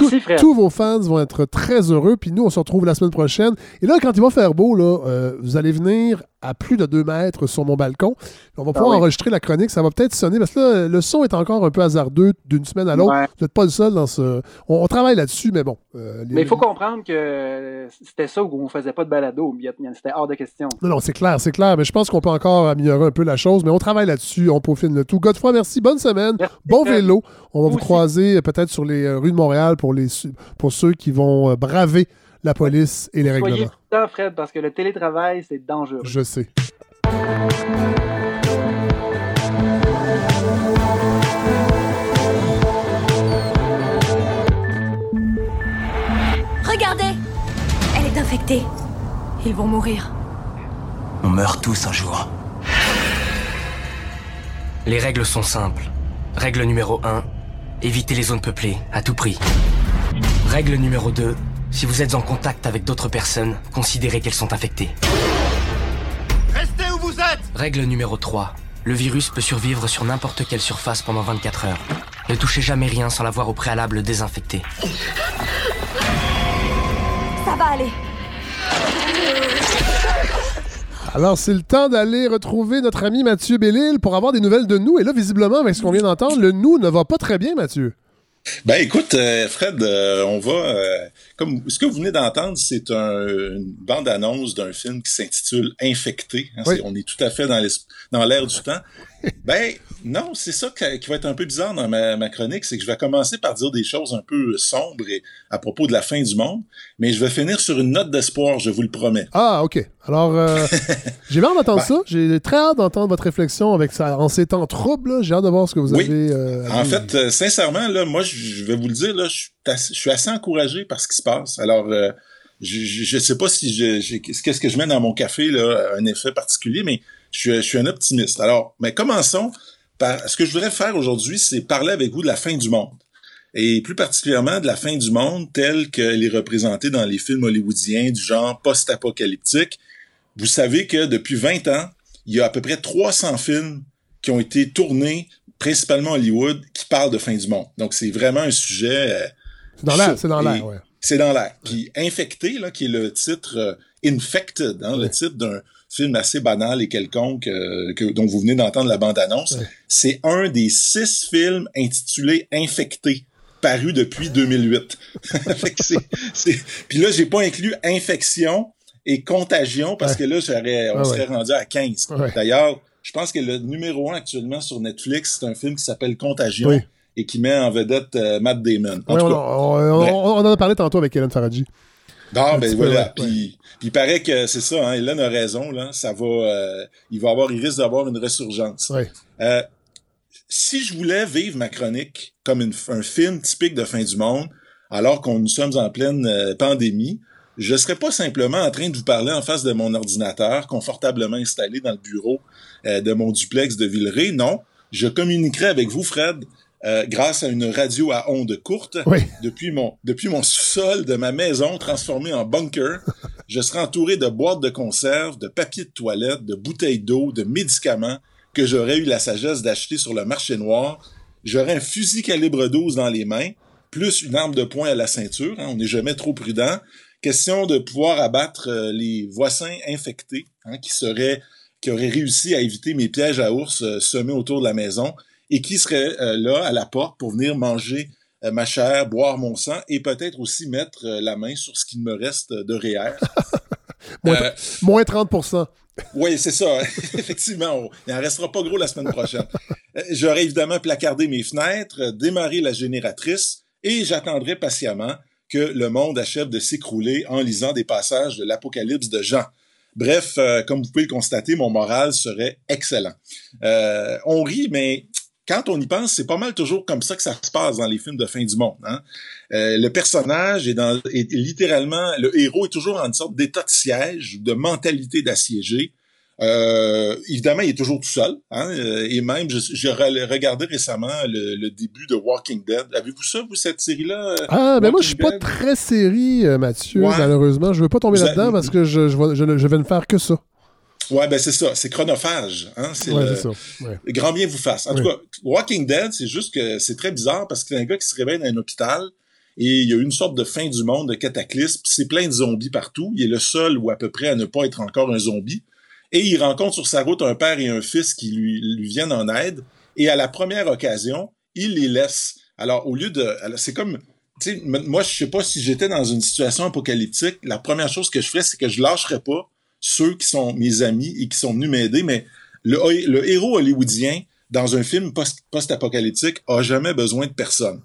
Merci, frère. Tous vos fans vont être très heureux. Puis nous, on se retrouve la semaine prochaine. Et là, quand il va faire beau, là, euh, vous allez venir à plus de 2 mètres sur mon balcon. On va pouvoir ah enregistrer la chronique. Ça va peut-être sonner parce que là, le son est encore un peu hasardeux d'une semaine à l'autre. Vous n'êtes pas le seul dans ce. On, travaille là-dessus, mais bon. Euh, mais il faut comprendre que c'était ça où on faisait pas de balado. C'était hors de question. Non, non, c'est clair, c'est clair. Mais je pense qu'on peut encore améliorer un peu la chose. Mais on travaille là-dessus. On peaufine le tout. Godefroy, merci. Bonne semaine. bon vélo. On va vous, croiser euh, peut-être sur les rues de Montréal pour, les, pour ceux qui vont braver la police et les règlements. Soyez prudent, Fred, parce que le télétravail, c'est dangereux. Je sais. Regardez Elle est infectée. Ils vont mourir. On meurt tous un jour. Les règles sont simples. Règle numéro 1, évitez les zones peuplées, à tout prix. Règle numéro 2, si vous êtes en contact avec d'autres personnes, considérez qu'elles sont infectées. Restez où vous êtes Règle numéro 3. Le virus peut survivre sur n'importe quelle surface pendant 24 heures. Ne touchez jamais rien sans l'avoir au préalable désinfecté. Ça va aller. Alors, c'est le temps d'aller retrouver notre ami Mathieu Bellil pour avoir des nouvelles de nous. Et là, visiblement, avec ce qu'on vient d'entendre, le nous ne va pas très bien, Mathieu. Ben écoute, euh, Fred, euh, on va euh, comme ce que vous venez d'entendre, c'est un, une bande-annonce d'un film qui s'intitule Infecté. Hein, on est tout à fait dans dans l'air du temps. Ben non, c'est ça qui va être un peu bizarre dans ma, chronique, c'est que je vais commencer par dire des choses un peu sombres à propos de la fin du monde, mais je vais finir sur une note d'espoir, je vous le promets. Ah, ok. Alors, euh, j'ai hâte d'entendre ben ça. J'ai très hâte d'entendre votre réflexion avec ça en ces temps troubles. J'ai hâte de voir ce que vous avez. Euh, en fait, euh, sincèrement, là, moi, je vais vous le dire, là, je suis assez encouragé par ce qui se passe. Alors, je, ne sais pas si je, qu'est-ce que je mets dans mon café là, un effet particulier, mais je, suis un optimiste. Alors, mais commençons par ce que je voudrais faire aujourd'hui, c'est parler avec vous de la fin du monde. et plus particulièrement de la fin du monde telle qu'elle est représentée dans les films hollywoodiens du genre post-apocalyptique. Vous savez que depuis 20 ans, il y a à peu près 300 films qui ont été tournés, principalement Hollywood, qui parlent de fin du monde. Donc c'est vraiment un sujet... Euh, c'est dans l'air, c'est dans l'air, ouais. C'est dans l'air. Puis Infecté, là, qui est le titre euh, Infected, hein, le titre d'un film assez banal et quelconque euh, que, dont vous venez d'entendre la bande-annonce, c'est un des six films intitulés Infecté paru depuis 2008. Puis là, j'ai pas inclus infection et contagion parce que là, on serait rendu à 15. D'ailleurs, je pense que le numéro un actuellement sur Netflix, c'est un film qui s'appelle Contagion et qui met en vedette euh, Matt Damon. on, en a parlé tantôt avec Hélène Faradji. Non, ben voilà. Puis, il paraît que c'est ça, hein, Hélène a raison, là. Ça va, euh, il va avoir, il risque d'avoir une résurgence. Euh, si je voulais vivre ma chronique comme un film typique de fin du monde, alors qu'on nous sommes en pleine pandémie, je serais pas simplement en train de vous parler en face de mon ordinateur, confortablement installé dans le bureau de mon duplex de Villeray. Non, je communiquerai avec vous, Fred, euh, grâce à une radio à ondes courtes. Depuis mon depuis mon sol de ma maison transformé en bunker, je serai entouré de boîtes de conserve, de papier de toilette, de bouteilles d'eau, de médicaments que j'aurais eu la sagesse d'acheter sur le marché noir. J'aurais un fusil calibre 12 dans les mains, plus une arme de poing à la ceinture. Hein, on n'est jamais trop prudent. Question de pouvoir abattre euh, les voisins infectés hein, qui seraient qui auraient réussi à éviter mes pièges à ours euh, semés autour de la maison et qui serait euh, là à la porte pour venir manger euh, ma chair, boire mon sang et peut-être aussi mettre euh, la main sur ce qu'il me reste de réel. moins, 30% Oui, c'est ça. Effectivement, il n'en restera pas gros la semaine prochaine. J'aurais évidemment placardé mes fenêtres, démarré la génératrice et j'attendrai patiemment que le monde achève de s'écrouler en lisant des passages de l'Apocalypse de Jean. Bref, comme vous pouvez le constater, mon moral serait excellent. on rit, mais quand on y pense, c'est pas mal toujours comme ça que ça se passe dans les films de fin du monde. Hein? Euh, le personnage est, dans, est littéralement, le héros est toujours en une sorte d'état de siège, de mentalité d'assiégé. Euh, évidemment, il est toujours tout seul. Hein? Euh, et même, j'ai regardé récemment le, début de Walking Dead. Avez-vous ça, vous, cette série-là? Ah, ben moi, je suis pas très série, Mathieu, malheureusement. Je veux pas tomber là-dedans parce que je, je, je vais ne faire que ça. Ouais, ben c'est ça, c'est chronophage. Hein? C'est le... grand bien vous fasse. En tout cas, Walking Dead, c'est juste que c'est très bizarre parce que c'est un gars qui se réveille dans un hôpital et il y a une sorte de fin du monde, de cataclysme. C'est plein de zombies partout. Il est le seul ou à peu près à ne pas être encore un zombie. Et il rencontre sur sa route un père et un fils qui lui, lui viennent en aide. Et à la première occasion, il les laisse. Alors, au lieu de... C'est comme... Tu sais, moi, je sais pas si j'étais dans une situation apocalyptique, la première chose que je ferais, c'est que je lâcherais pas ceux qui sont mes amis et qui sont venus m'aider, mais le, héros hollywoodien dans un film post-apocalyptique a jamais besoin de personne.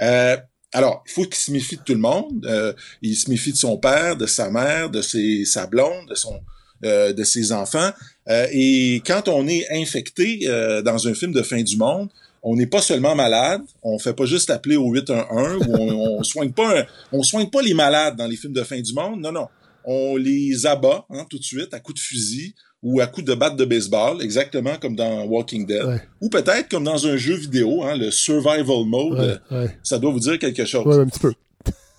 Euh, alors, il faut qu'il se méfie de tout le monde. Euh, il se méfie de son père, de sa mère, de ses, sa blonde, de son, euh, de ses enfants. Euh, et quand on est infecté euh, dans un film de fin du monde, on n'est pas seulement malade, on fait pas juste appeler au 811 ou on, on soigne pas, on soigne pas les malades dans les films de fin du monde. Non, non on les abat hein, tout de suite à coups de fusil ou à coups de batte de baseball, exactement comme dans Walking Dead. Ou peut-être comme dans un jeu vidéo, hein, le Survival Mode. Ça doit vous dire quelque chose. Ouais, un petit peu.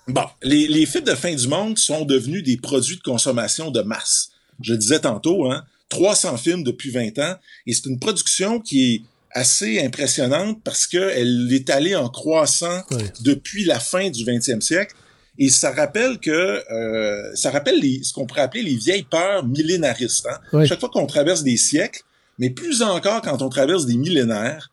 Bon, les, les films de fin du monde sont devenus des produits de consommation de masse. Je disais tantôt, hein, 300 films depuis 20 ans, et c'est une production qui est assez impressionnante parce qu'elle est allée en croissant depuis la fin du 20e siècle. Et ça rappelle que euh, ça rappelle les, ce qu'on pourrait appeler les vieilles peurs millénaristes. Hein? Chaque fois qu'on traverse des siècles, mais plus encore quand on traverse des millénaires,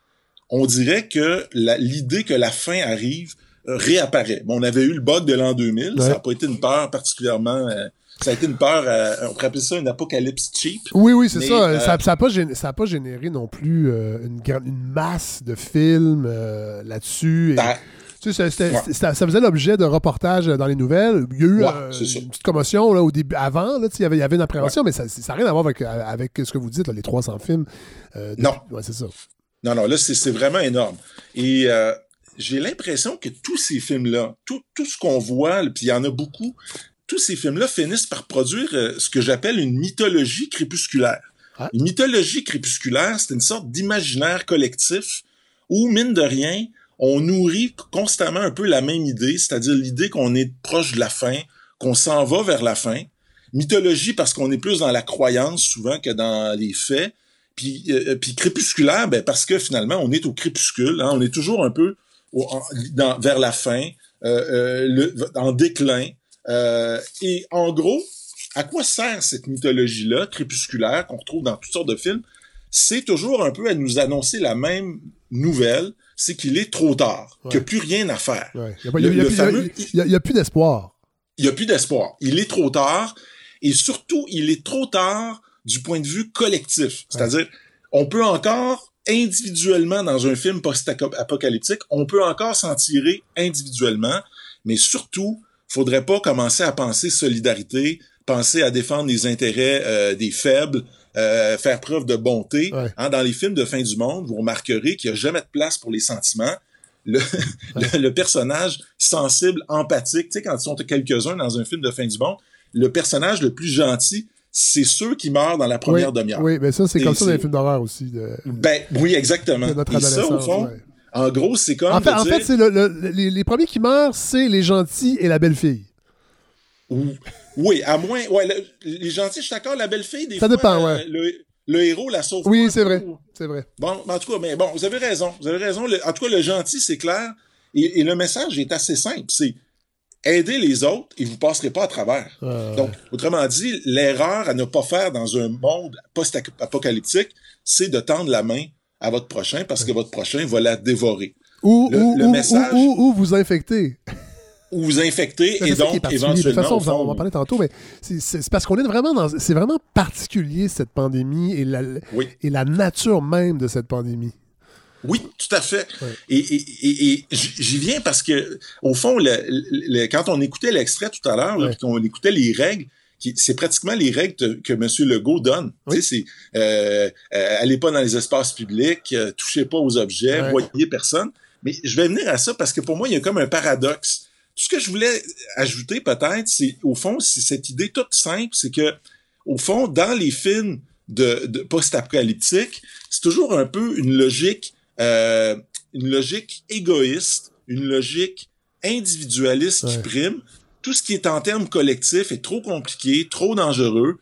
on dirait que l'idée que la fin arrive euh, réapparaît. Bon, on avait eu le bug de l'an 2000, ça n'a pas été une peur particulièrement... Euh, ça a été une peur, on pourrait appeler ça une apocalypse cheap. Oui, oui, c'est ça. Ça n'a pas, pas, généré non plus une, une, masse de films là-dessus. Et... Tu sais, ça, faisait l'objet d'un reportage dans les nouvelles. Il y a eu euh, une petite commotion là, au début, avant. Là, il, y avait, il y avait une appréhension, mais ça n'a rien à voir avec, avec ce que vous dites, les 300 films. Euh, non. c'est ça. Non, non, là, c'est vraiment énorme. Et euh, j'ai l'impression que tous ces films-là, tout, tout ce qu'on voit, puis il y en a beaucoup, tous ces films-là finissent par produire ce que j'appelle une mythologie crépusculaire. Ah. Une mythologie crépusculaire, c'est une sorte d'imaginaire collectif où, mine de rien, on nourrit constamment un peu la même idée, c'est-à-dire l'idée qu'on est proche de la fin, qu'on s'en va vers la fin. Mythologie parce qu'on est plus dans la croyance souvent que dans les faits. Puis, euh, puis crépusculaire, ben parce que finalement, on est au crépuscule. Hein, on est toujours un peu vers la fin, euh, le, en déclin. et en gros, à quoi sert cette mythologie-là, crépusculaire, qu'on retrouve dans toutes sortes de films? C'est toujours un peu à nous annoncer la même nouvelle, c'est qu'il est trop tard, qu'il n'y a plus rien à faire. Il n'y a, plus d'espoir. Il n'y a plus d'espoir. Il est trop tard, et surtout, il est trop tard du point de vue collectif. C'est-à-dire, on peut encore, individuellement, dans un film post-apocalyptique, on peut encore s'en tirer individuellement, mais surtout, faudrait pas commencer à penser solidarité, penser à défendre les intérêts euh, des faibles, euh, faire preuve de bonté. Hein, dans les films de fin du monde, vous remarquerez qu'il n'y a jamais de place pour les sentiments. Le, le, personnage sensible, empathique, tu sais, quand ils sont quelques-uns dans un film de fin du monde, le personnage le plus gentil, c'est ceux qui meurent dans la première demi-heure. Oui, mais ça, c'est comme ça dans les films d'horreur aussi. Ben, oui, exactement. Et ça, au fond, en gros, c'est comme. En fait, en fait c'est les, les, premiers qui meurent, c'est les gentils et la belle-fille. Oui, à moins. Ouais, les gentils, je suis d'accord, la belle fille, des ça fois, dépend, ouais. le, héros la sauve. Oui, c'est vrai. C'est vrai. Bon, en tout cas, mais bon, vous avez raison. Vous avez raison. en tout cas, le gentil, c'est clair. Et, le message est assez simple. C'est aider les autres et vous passerez pas à travers. Donc, autrement dit, l'erreur à ne pas faire dans un monde post-apocalyptique, c'est de tendre la main à votre prochain parce que votre prochain va la dévorer. Ou, le, message... ou, ou vous infecter ou vous infecter et donc éventuellement. De toute façon, on va en parler tantôt, mais c'est parce qu'on est vraiment dans. C'est vraiment particulier cette pandémie et la, et la nature même de cette pandémie. Oui, tout à fait. Et, et, et, j'y viens parce que, au fond, le, quand on écoutait l'extrait tout à l'heure, ouais. on écoutait les règles, c'est pratiquement les règles que M. Legault donne. Tu sais, c'est euh, euh, allez pas dans les espaces publics, euh, touchez pas aux objets, voyez personne. Mais je vais venir à ça parce que pour moi, il y a comme un paradoxe ce que je voulais ajouter peut-être, c'est au fond, c'est cette idée toute simple, c'est que au fond, dans les films de, de post-apocalyptique, c'est toujours un peu une logique, euh, une logique égoïste, une logique individualiste qui prime. Tout ce qui est en termes collectifs est trop compliqué, trop dangereux.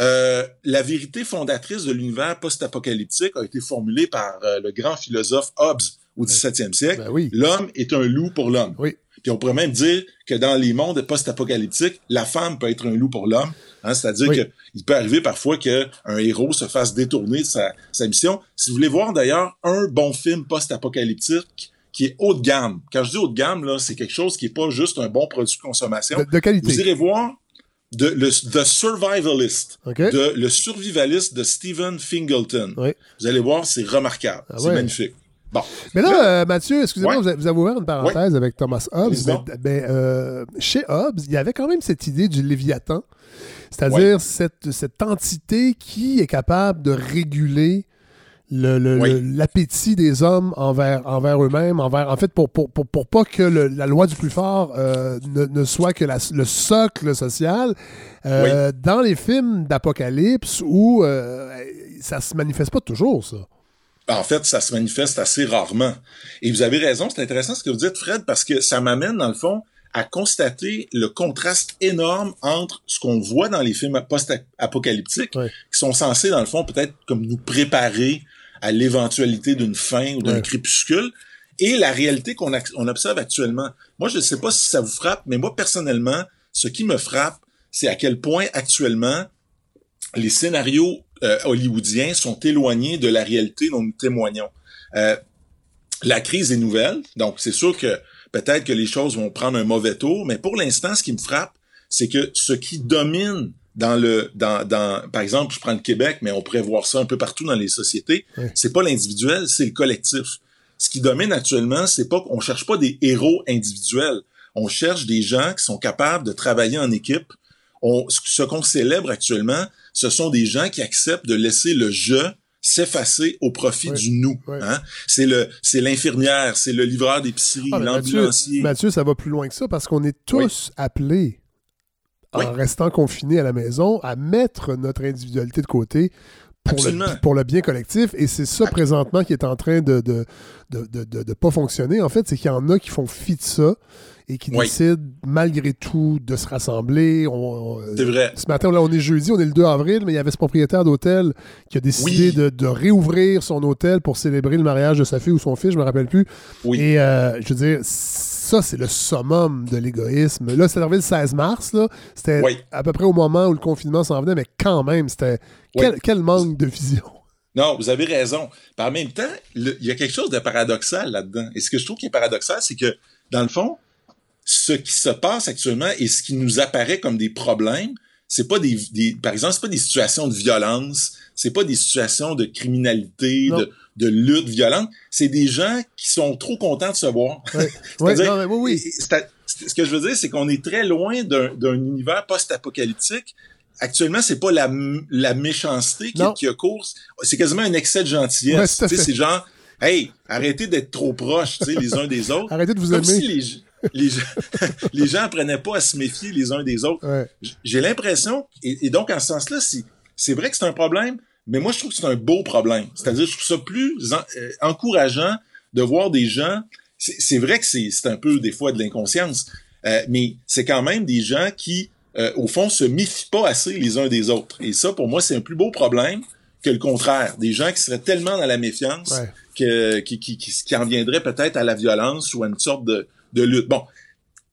Euh, la vérité fondatrice de l'univers post-apocalyptique a été formulée par euh, le grand philosophe Hobbes au 17e siècle. Ben l'homme est un loup pour l'homme. Oui. Puis on pourrait même dire que dans les mondes post-apocalyptiques, la femme peut être un loup pour l'homme. Hein, C'est-à-dire qu'il peut arriver parfois qu'un héros se fasse détourner de sa, sa mission. Si vous voulez voir d'ailleurs un bon film post-apocalyptique qui est haut de gamme. Quand je dis haut de gamme, là, c'est quelque chose qui est pas juste un bon produit de consommation. De, qualité. Vous irez voir de, le, The Survivalist, de, le survivaliste de Stephen Fingleton. Vous allez voir, c'est remarquable. Ah c'est magnifique. Bon. Mais là, euh, Mathieu, excusez-moi, vous, avez ouvert une parenthèse avec Thomas Hobbes. Ben, euh, chez Hobbes, il y avait quand même cette idée du Léviathan, c'est-à-dire cette, cette entité qui est capable de réguler l'appétit des hommes envers, envers eux-mêmes, envers, en fait, pour, pour, pour, pour pas que la loi du plus fort euh, ne, ne, soit que la, le socle social. Dans les films d'apocalypse où ça se manifeste pas toujours, ça. En fait, ça se manifeste assez rarement. Et vous avez raison, c'est intéressant ce que vous dites, Fred, parce que ça m'amène, dans le fond, à constater le contraste énorme entre ce qu'on voit dans les films post-apocalyptiques, qui sont censés, dans le fond, peut-être comme nous préparer à l'éventualité d'une fin ou d'un crépuscule, et la réalité qu'on observe actuellement. Moi, je ne sais pas si ça vous frappe, mais moi, personnellement, ce qui me frappe, c'est à quel point actuellement les scénarios euh, hollywoodiens sont éloignés de la réalité dont nous témoignons. Euh, la crise est nouvelle, donc c'est sûr que peut-être que les choses vont prendre un mauvais tour, mais pour l'instant, ce qui me frappe, c'est que ce qui domine dans le dans, dans par exemple je prends le Québec mais on pourrait voir ça un peu partout dans les sociétés c'est pas l'individuel c'est le collectif. Ce qui domine actuellement c'est pas qu'on cherche pas des héros individuels. On cherche des gens qui sont capables de travailler en équipe. On, ce qu'on célèbre actuellement ce sont des gens qui acceptent de laisser le je s'effacer au profit du nous. Hein? C'est le, c'est l'infirmière, c'est le livreur d'épicerie, ah, l'ambulancier. Mathieu, ça va plus loin que ça parce qu'on est tous appelés, en restant confinés à la maison, à mettre notre individualité de côté pour, le, pour le bien collectif. Et c'est ça présentement qui est en train de de, de, de, de pas fonctionner, en fait. C'est qu'il y en a qui font fi de ça et qui décident malgré tout de se rassembler. C'est vrai. Ce matin, là, on est jeudi, on est le 2 avril, mais il y avait ce propriétaire d'hôtel qui a décidé de, de, réouvrir son hôtel pour célébrer le mariage de sa fille ou son fils, je me rappelle plus. Oui. Et euh, je veux dire, ça, c'est le summum de l'égoïsme. Là, c'est arrivé le 16 mars, là. C'était à peu près au moment où le confinement s'en venait, mais quand même, c'était. Quel, quel manque de vision. Non, vous avez raison. Par même temps, il y a quelque chose de paradoxal là-dedans. Et ce que je trouve qui est paradoxal, c'est que, dans le fond, ce qui se passe actuellement et ce qui nous apparaît comme des problèmes, c'est pas des, des, par exemple, c'est pas des situations de violence, c'est pas des situations de criminalité, de, de, lutte violente, c'est des gens qui sont trop contents de se voir. oui, oui. Ce que je veux dire, c'est qu'on est très loin d'un univers post-apocalyptique. Actuellement, c'est pas la, la méchanceté qui, qui a course, c'est quasiment un excès de gentillesse. c'est genre, hey, arrêtez d'être trop proches, les uns des autres. Arrêtez de vous aimer les, gens, les gens apprenaient pas à se méfier les uns des autres. J'ai l'impression, et, donc en ce sens-là, c'est vrai que c'est un problème, mais moi je trouve que c'est un beau problème. C'est-à-dire, je trouve ça plus euh, encourageant de voir des gens. C'est vrai que c'est un peu des fois de l'inconscience, euh, mais c'est quand même des gens qui, euh, au fond, se méfient pas assez les uns des autres. Et ça, pour moi, c'est un plus beau problème que le contraire. Des gens qui seraient tellement dans la méfiance que, qui, qui, qui, qui en viendraient peut-être à la violence ou à une sorte de, de lutte. Bon,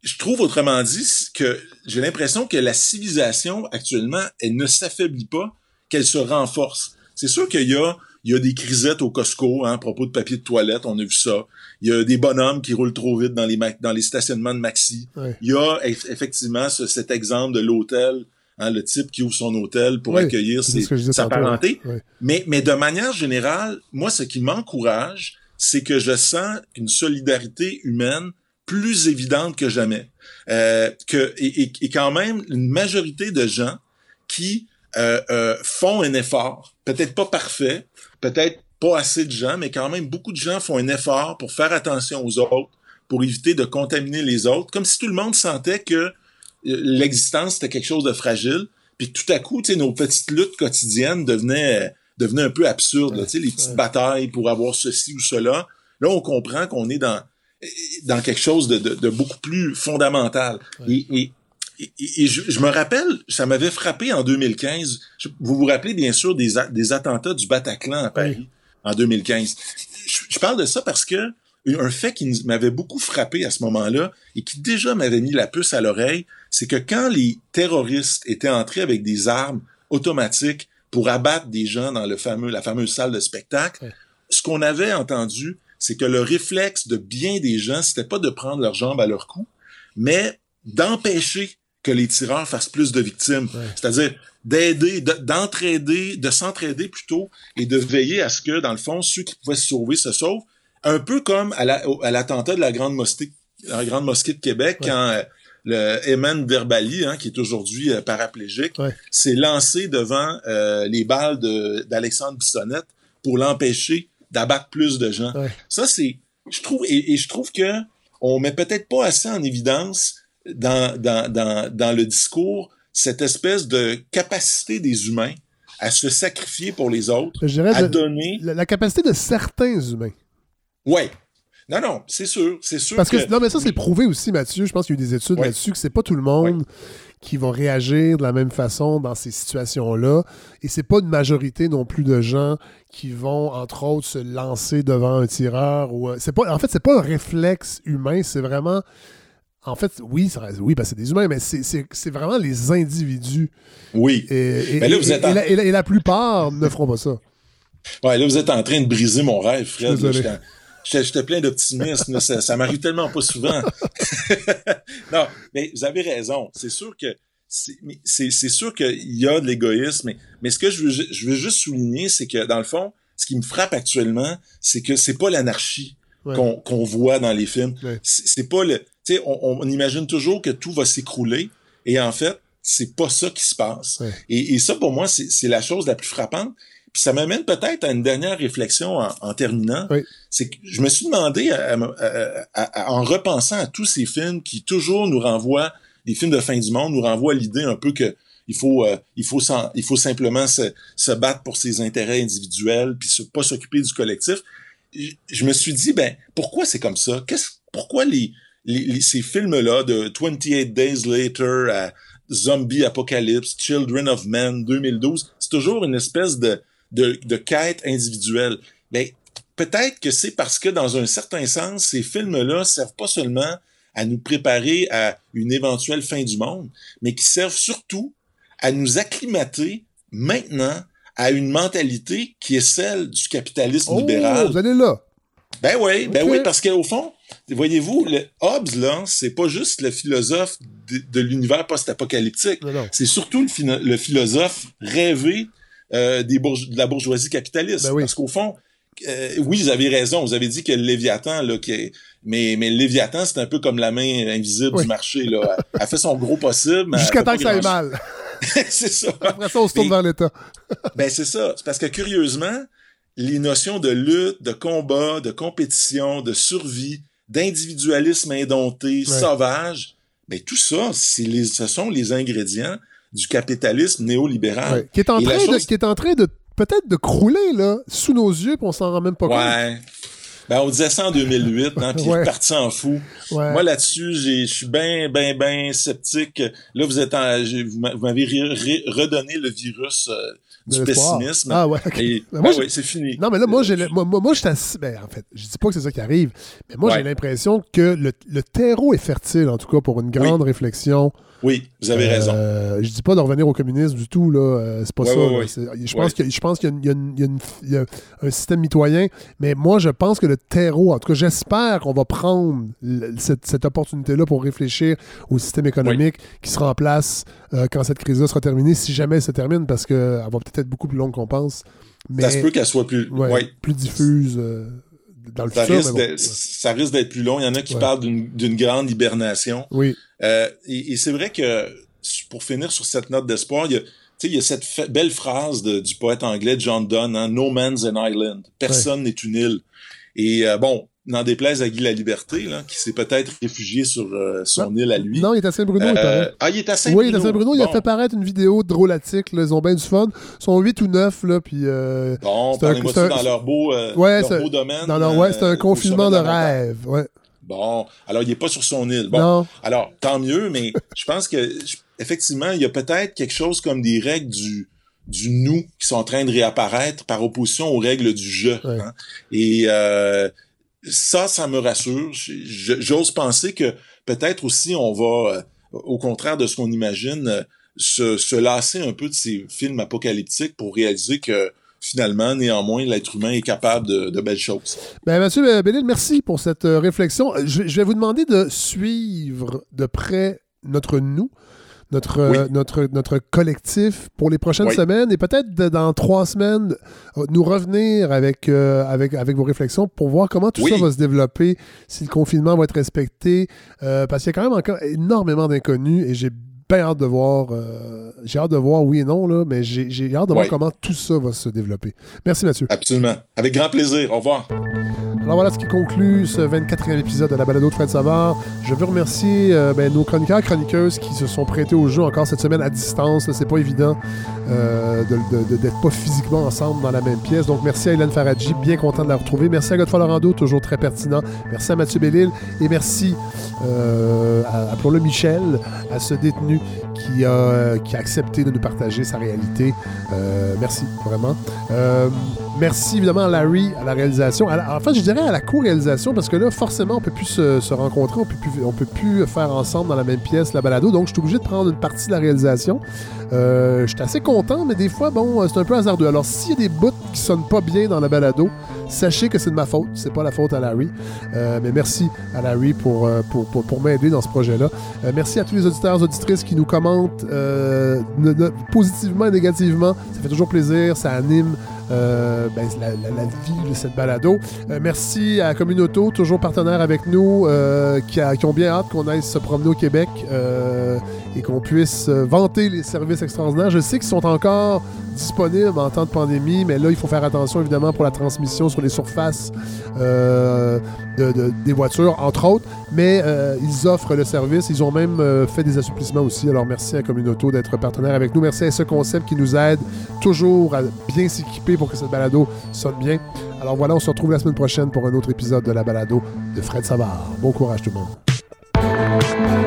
je trouve autrement dit que j'ai l'impression que la civilisation actuellement, elle ne s'affaiblit pas, qu'elle se renforce. C'est sûr qu'il y a, il y a des crisettes au Costco hein, à propos de papier de toilette, on a vu ça. Il y a des bonhommes qui roulent trop vite dans les, dans les stationnements de maxi. Il y a effectivement cet exemple de l'hôtel, hein, le type qui ouvre son hôtel pour accueillir sa parenté. Mais, mais de manière générale, moi, ce qui m'encourage, c'est que je sens une solidarité humaine plus évidente que jamais. Euh, que, et, et, quand même, une majorité de gens qui euh, euh, font un effort, peut-être pas parfait, peut-être pas assez de gens, mais quand même beaucoup de gens font un effort pour faire attention aux autres, pour éviter de contaminer les autres, comme si tout le monde sentait que euh, l'existence était quelque chose de fragile, puis tout à coup, nos petites luttes quotidiennes devenaient devenaient un peu absurdes, les petites batailles pour avoir ceci ou cela. Là, on comprend qu'on est dans dans quelque chose de, de, beaucoup plus fondamental. Et, et, et, je, me rappelle, ça m'avait frappé en 2015. vous vous rappelez bien sûr des, des attentats du Bataclan à Paris en 2015. Je, parle de ça parce que un fait qui m'avait beaucoup frappé à ce moment-là et qui déjà m'avait mis la puce à l'oreille, c'est que quand les terroristes étaient entrés avec des armes automatiques pour abattre des gens dans le fameux, la fameuse salle de spectacle, ce qu'on avait entendu, c'est que le réflexe de bien des gens, c'était pas de prendre leurs jambes à leur cou, mais d'empêcher que les tireurs fassent plus de victimes. C'est-à-dire d'aider, d'entraider, de s'entraider plutôt et de veiller à ce que, dans le fond, ceux qui pouvaient se sauver se sauvent. Un peu comme à l'attentat de la Grande Mosquée, la Grande Mosquée de Québec, quand euh, le Eman Verbali, hein, qui est aujourd'hui euh, paraplégique, s'est lancé devant euh, les balles d'Alexandre Bissonnette pour l'empêcher d'abattre plus de gens. Ça, c'est, je trouve, et, je trouve que on met peut-être pas assez en évidence dans, dans, dans, dans le discours cette espèce de capacité des humains à se sacrifier pour les autres, à donner... La, capacité de certains humains. Ouais. Non, non, c'est sûr, c'est sûr. Parce que, non, mais ça, c'est prouvé aussi, Mathieu. Je pense qu'il y a eu des études là-dessus que c'est pas tout le monde qui va réagir de la même façon dans ces situations-là. Et c'est pas une majorité non plus de gens qui vont, entre autres, se lancer devant un tireur. Ou, c'est pas, en fait, c'est pas un réflexe humain, c'est vraiment. En fait, oui, oui, c'est des humains, mais c'est vraiment les individus. Oui. Et, là, vous êtes et, la, plupart ne feront pas ça. Ouais, là, vous êtes en train de briser mon rêve, Fred. J'étais plein d'optimisme. ça, ça m'arrive tellement pas souvent. non, mais vous avez raison. C'est sûr que c'est sûr qu'il y a de l'égoïsme, mais, mais ce que je veux, je veux juste souligner, c'est que dans le fond, ce qui me frappe actuellement, c'est que c'est pas l'anarchie qu'on voit dans les films. C'est pas le, tu sais, on, on, imagine toujours que tout va s'écrouler, et en fait, c'est pas ça qui se passe. Et, et, ça, pour moi, c'est la chose la plus frappante. Puis ça m'amène peut-être à une dernière réflexion en, terminant. C'est que je me suis demandé, en repensant à tous ces films qui toujours nous renvoient, les films de fin du monde, nous renvoient l'idée un peu que il faut, euh, il faut, il faut simplement se, se, battre pour ses intérêts individuels, puis pas s'occuper du collectif. Je, me suis dit, ben, pourquoi c'est comme ça? Qu'est-ce, pourquoi les, les, ces films-là de 28 Days Later à Zombie Apocalypse, Children of Men 2012, c'est toujours une espèce de, de, de quête individuelle. Ben, peut-être que c'est parce que dans un certain sens, ces films-là servent pas seulement à nous préparer à une éventuelle fin du monde, mais qui servent surtout à nous acclimater maintenant à une mentalité qui est celle du capitalisme oh, libéral. Vous allez là. Ben oui, ben oui, parce qu'au fond, voyez-vous, le Hobbes, là, c'est pas juste le philosophe de, l'univers post-apocalyptique. C'est surtout le, philosophe rêvé euh, des de la bourgeoisie capitaliste. Ben parce qu'au fond, euh, oui, vous avez raison. Vous avez dit que le Léviathan, là, qui mais, mais le Léviathan, c'est un peu comme la main invisible du marché. Là. Elle, fait son gros possible. Jusqu'à temps que ça aille mal. c'est ça. Après ça, on se tourne vers l'État. ben, c'est ça. C'est parce que curieusement, les notions de lutte, de combat, de compétition, de survie, d'individualisme indompté, sauvage, ben, tout ça, les, ce sont les ingrédients du capitalisme néolibéral. Qui, est en train de, qui est en train de peut-être de crouler là, sous nos yeux, puis on s'en rend même pas compte. Ouais. Ben, on disait ça en 2008, hein, puis il est parti en fou. Moi, là-dessus, je suis bien, bien, bien sceptique. Là, vous êtes en, vous m'avez redonné le virus euh, du pessimisme. Ah ouais, ben, moi, ben c'est fini. Non, mais là, moi, moi, moi, je ben, en fait, je dis pas que c'est ça qui arrive, mais moi, j'ai l'impression que le, le, terreau est fertile, en tout cas, pour une grande réflexion oui, vous avez raison. Euh, je dis pas de revenir au communisme du tout, là. Euh, c'est pas ça. Je pense qu'il y, a un système mitoyen, mais moi, je pense que le terreau, en tout cas, j'espère qu'on va prendre cette, opportunité-là pour réfléchir au système économique qui sera en place euh, quand cette crise-là sera terminée, si jamais elle se termine, parce qu'elle va peut-être être beaucoup plus longue qu'on pense. Mais, ça se peut qu'elle soit plus, plus diffuse. Dans le ça, risque ça risque d'être plus long. Il y en a qui parlent d'une grande hibernation. Oui. Euh, et, c'est vrai que, pour finir sur cette note d'espoir, il y a, il y a cette belle phrase du poète anglais John Donne, hein, No man's an island. Personne n'est une île. Et euh, bon, n'en déplaise à Guy la Liberté, là, qui s'est peut-être réfugié sur euh, son île à lui. Non, il est à Saint-Bruno, il paraît. Ah, il est à Saint-Bruno. Oui, il est à Saint-Bruno. Il a fait paraître une vidéo drôlatique. Là, ils ont bien du fun. Ils sont 8 ou 9, là, puis... bon, parlez-moi dans leur beau, ouais, leur beau domaine. Dans leur, ouais, c'est un confinement de rêve, ouais. Bon, alors il est pas sur son île. Bon, alors tant mieux, mais je pense que effectivement, il y a peut-être quelque chose comme des règles du du nous qui sont en train de réapparaître par opposition aux règles du je. Hein. Et euh, ça, ça me rassure. J'ose penser que peut-être aussi on va, euh, au contraire de ce qu'on imagine, euh, se, se lasser un peu de ces films apocalyptiques pour réaliser que finalement, néanmoins, l'être humain est capable de, belles choses. Ben, Monsieur Bellil, merci pour cette euh, réflexion. Je, vais vous demander de suivre de près notre nous. Notre, euh, notre, notre collectif pour les prochaines semaines et peut-être dans trois semaines euh, nous revenir avec, avec, avec vos réflexions pour voir comment tout ça va se développer, si le confinement va être respecté, parce qu'il y a quand même encore énormément d'inconnus et j'ai bien hâte de voir. Euh, j'ai hâte de voir, oui et non, là, mais j'ai hâte de voir comment tout ça va se développer. Merci, Mathieu. Absolument. Avec grand plaisir. Au revoir. Alors voilà ce qui conclut ce 24e épisode de la balado de Fred Savard. Je veux remercier euh, ben, nos chroniqueurs chroniqueuses qui se sont prêtés au jeu encore cette semaine à distance. C'est pas évident euh, d'être pas physiquement ensemble dans la même pièce. Donc merci à Hélène Faradji, bien content de la retrouver. Merci à Godefroy Lorando, toujours très pertinent. Merci à Mathieu Bellil et merci euh, à, appelons-le Michel, à ce détenu qui a, qui a accepté de nous partager sa réalité. merci, vraiment. merci évidemment à Larry à la réalisation. en fait, je dirais à la co-réalisation parce que là, forcément, on peut plus se, rencontrer, on peut plus, on peut plus faire ensemble dans la même pièce la balado. Donc, je suis obligé de prendre une partie de la réalisation. Euh, je suis assez content, mais des fois, bon, c'est un peu hasardeux. Alors, s'il y a des bouts qui sonnent pas bien dans la balado, sachez que c'est de ma faute. C'est pas la faute à Larry. Euh, mais merci à Larry pour, euh, pour, pour, m'aider dans ce projet-là. merci à tous les auditeurs et auditrices qui nous commentent positivement et négativement. Ça fait toujours plaisir. Ça anime ben, la, vie de cette balado. merci à Communauto, toujours partenaire avec nous, qui, qui, ont bien hâte qu'on aille se promener au Québec et qu'on puisse vanter les services extraordinaires. Je sais qu'ils sont encore disponibles en temps de pandémie, mais là, il faut faire attention évidemment pour la transmission sur les surfaces des voitures, entre autres. Mais euh, ils offrent le service. Ils ont même euh, fait des assouplissements aussi. Alors, merci à Communauto d'être partenaire avec nous. Merci à ce concept qui nous aide toujours à bien s'équiper pour que cette balado sonne bien. Alors voilà, on se retrouve la semaine prochaine pour un autre épisode de la balado de Fred Savard. Bon courage tout le monde.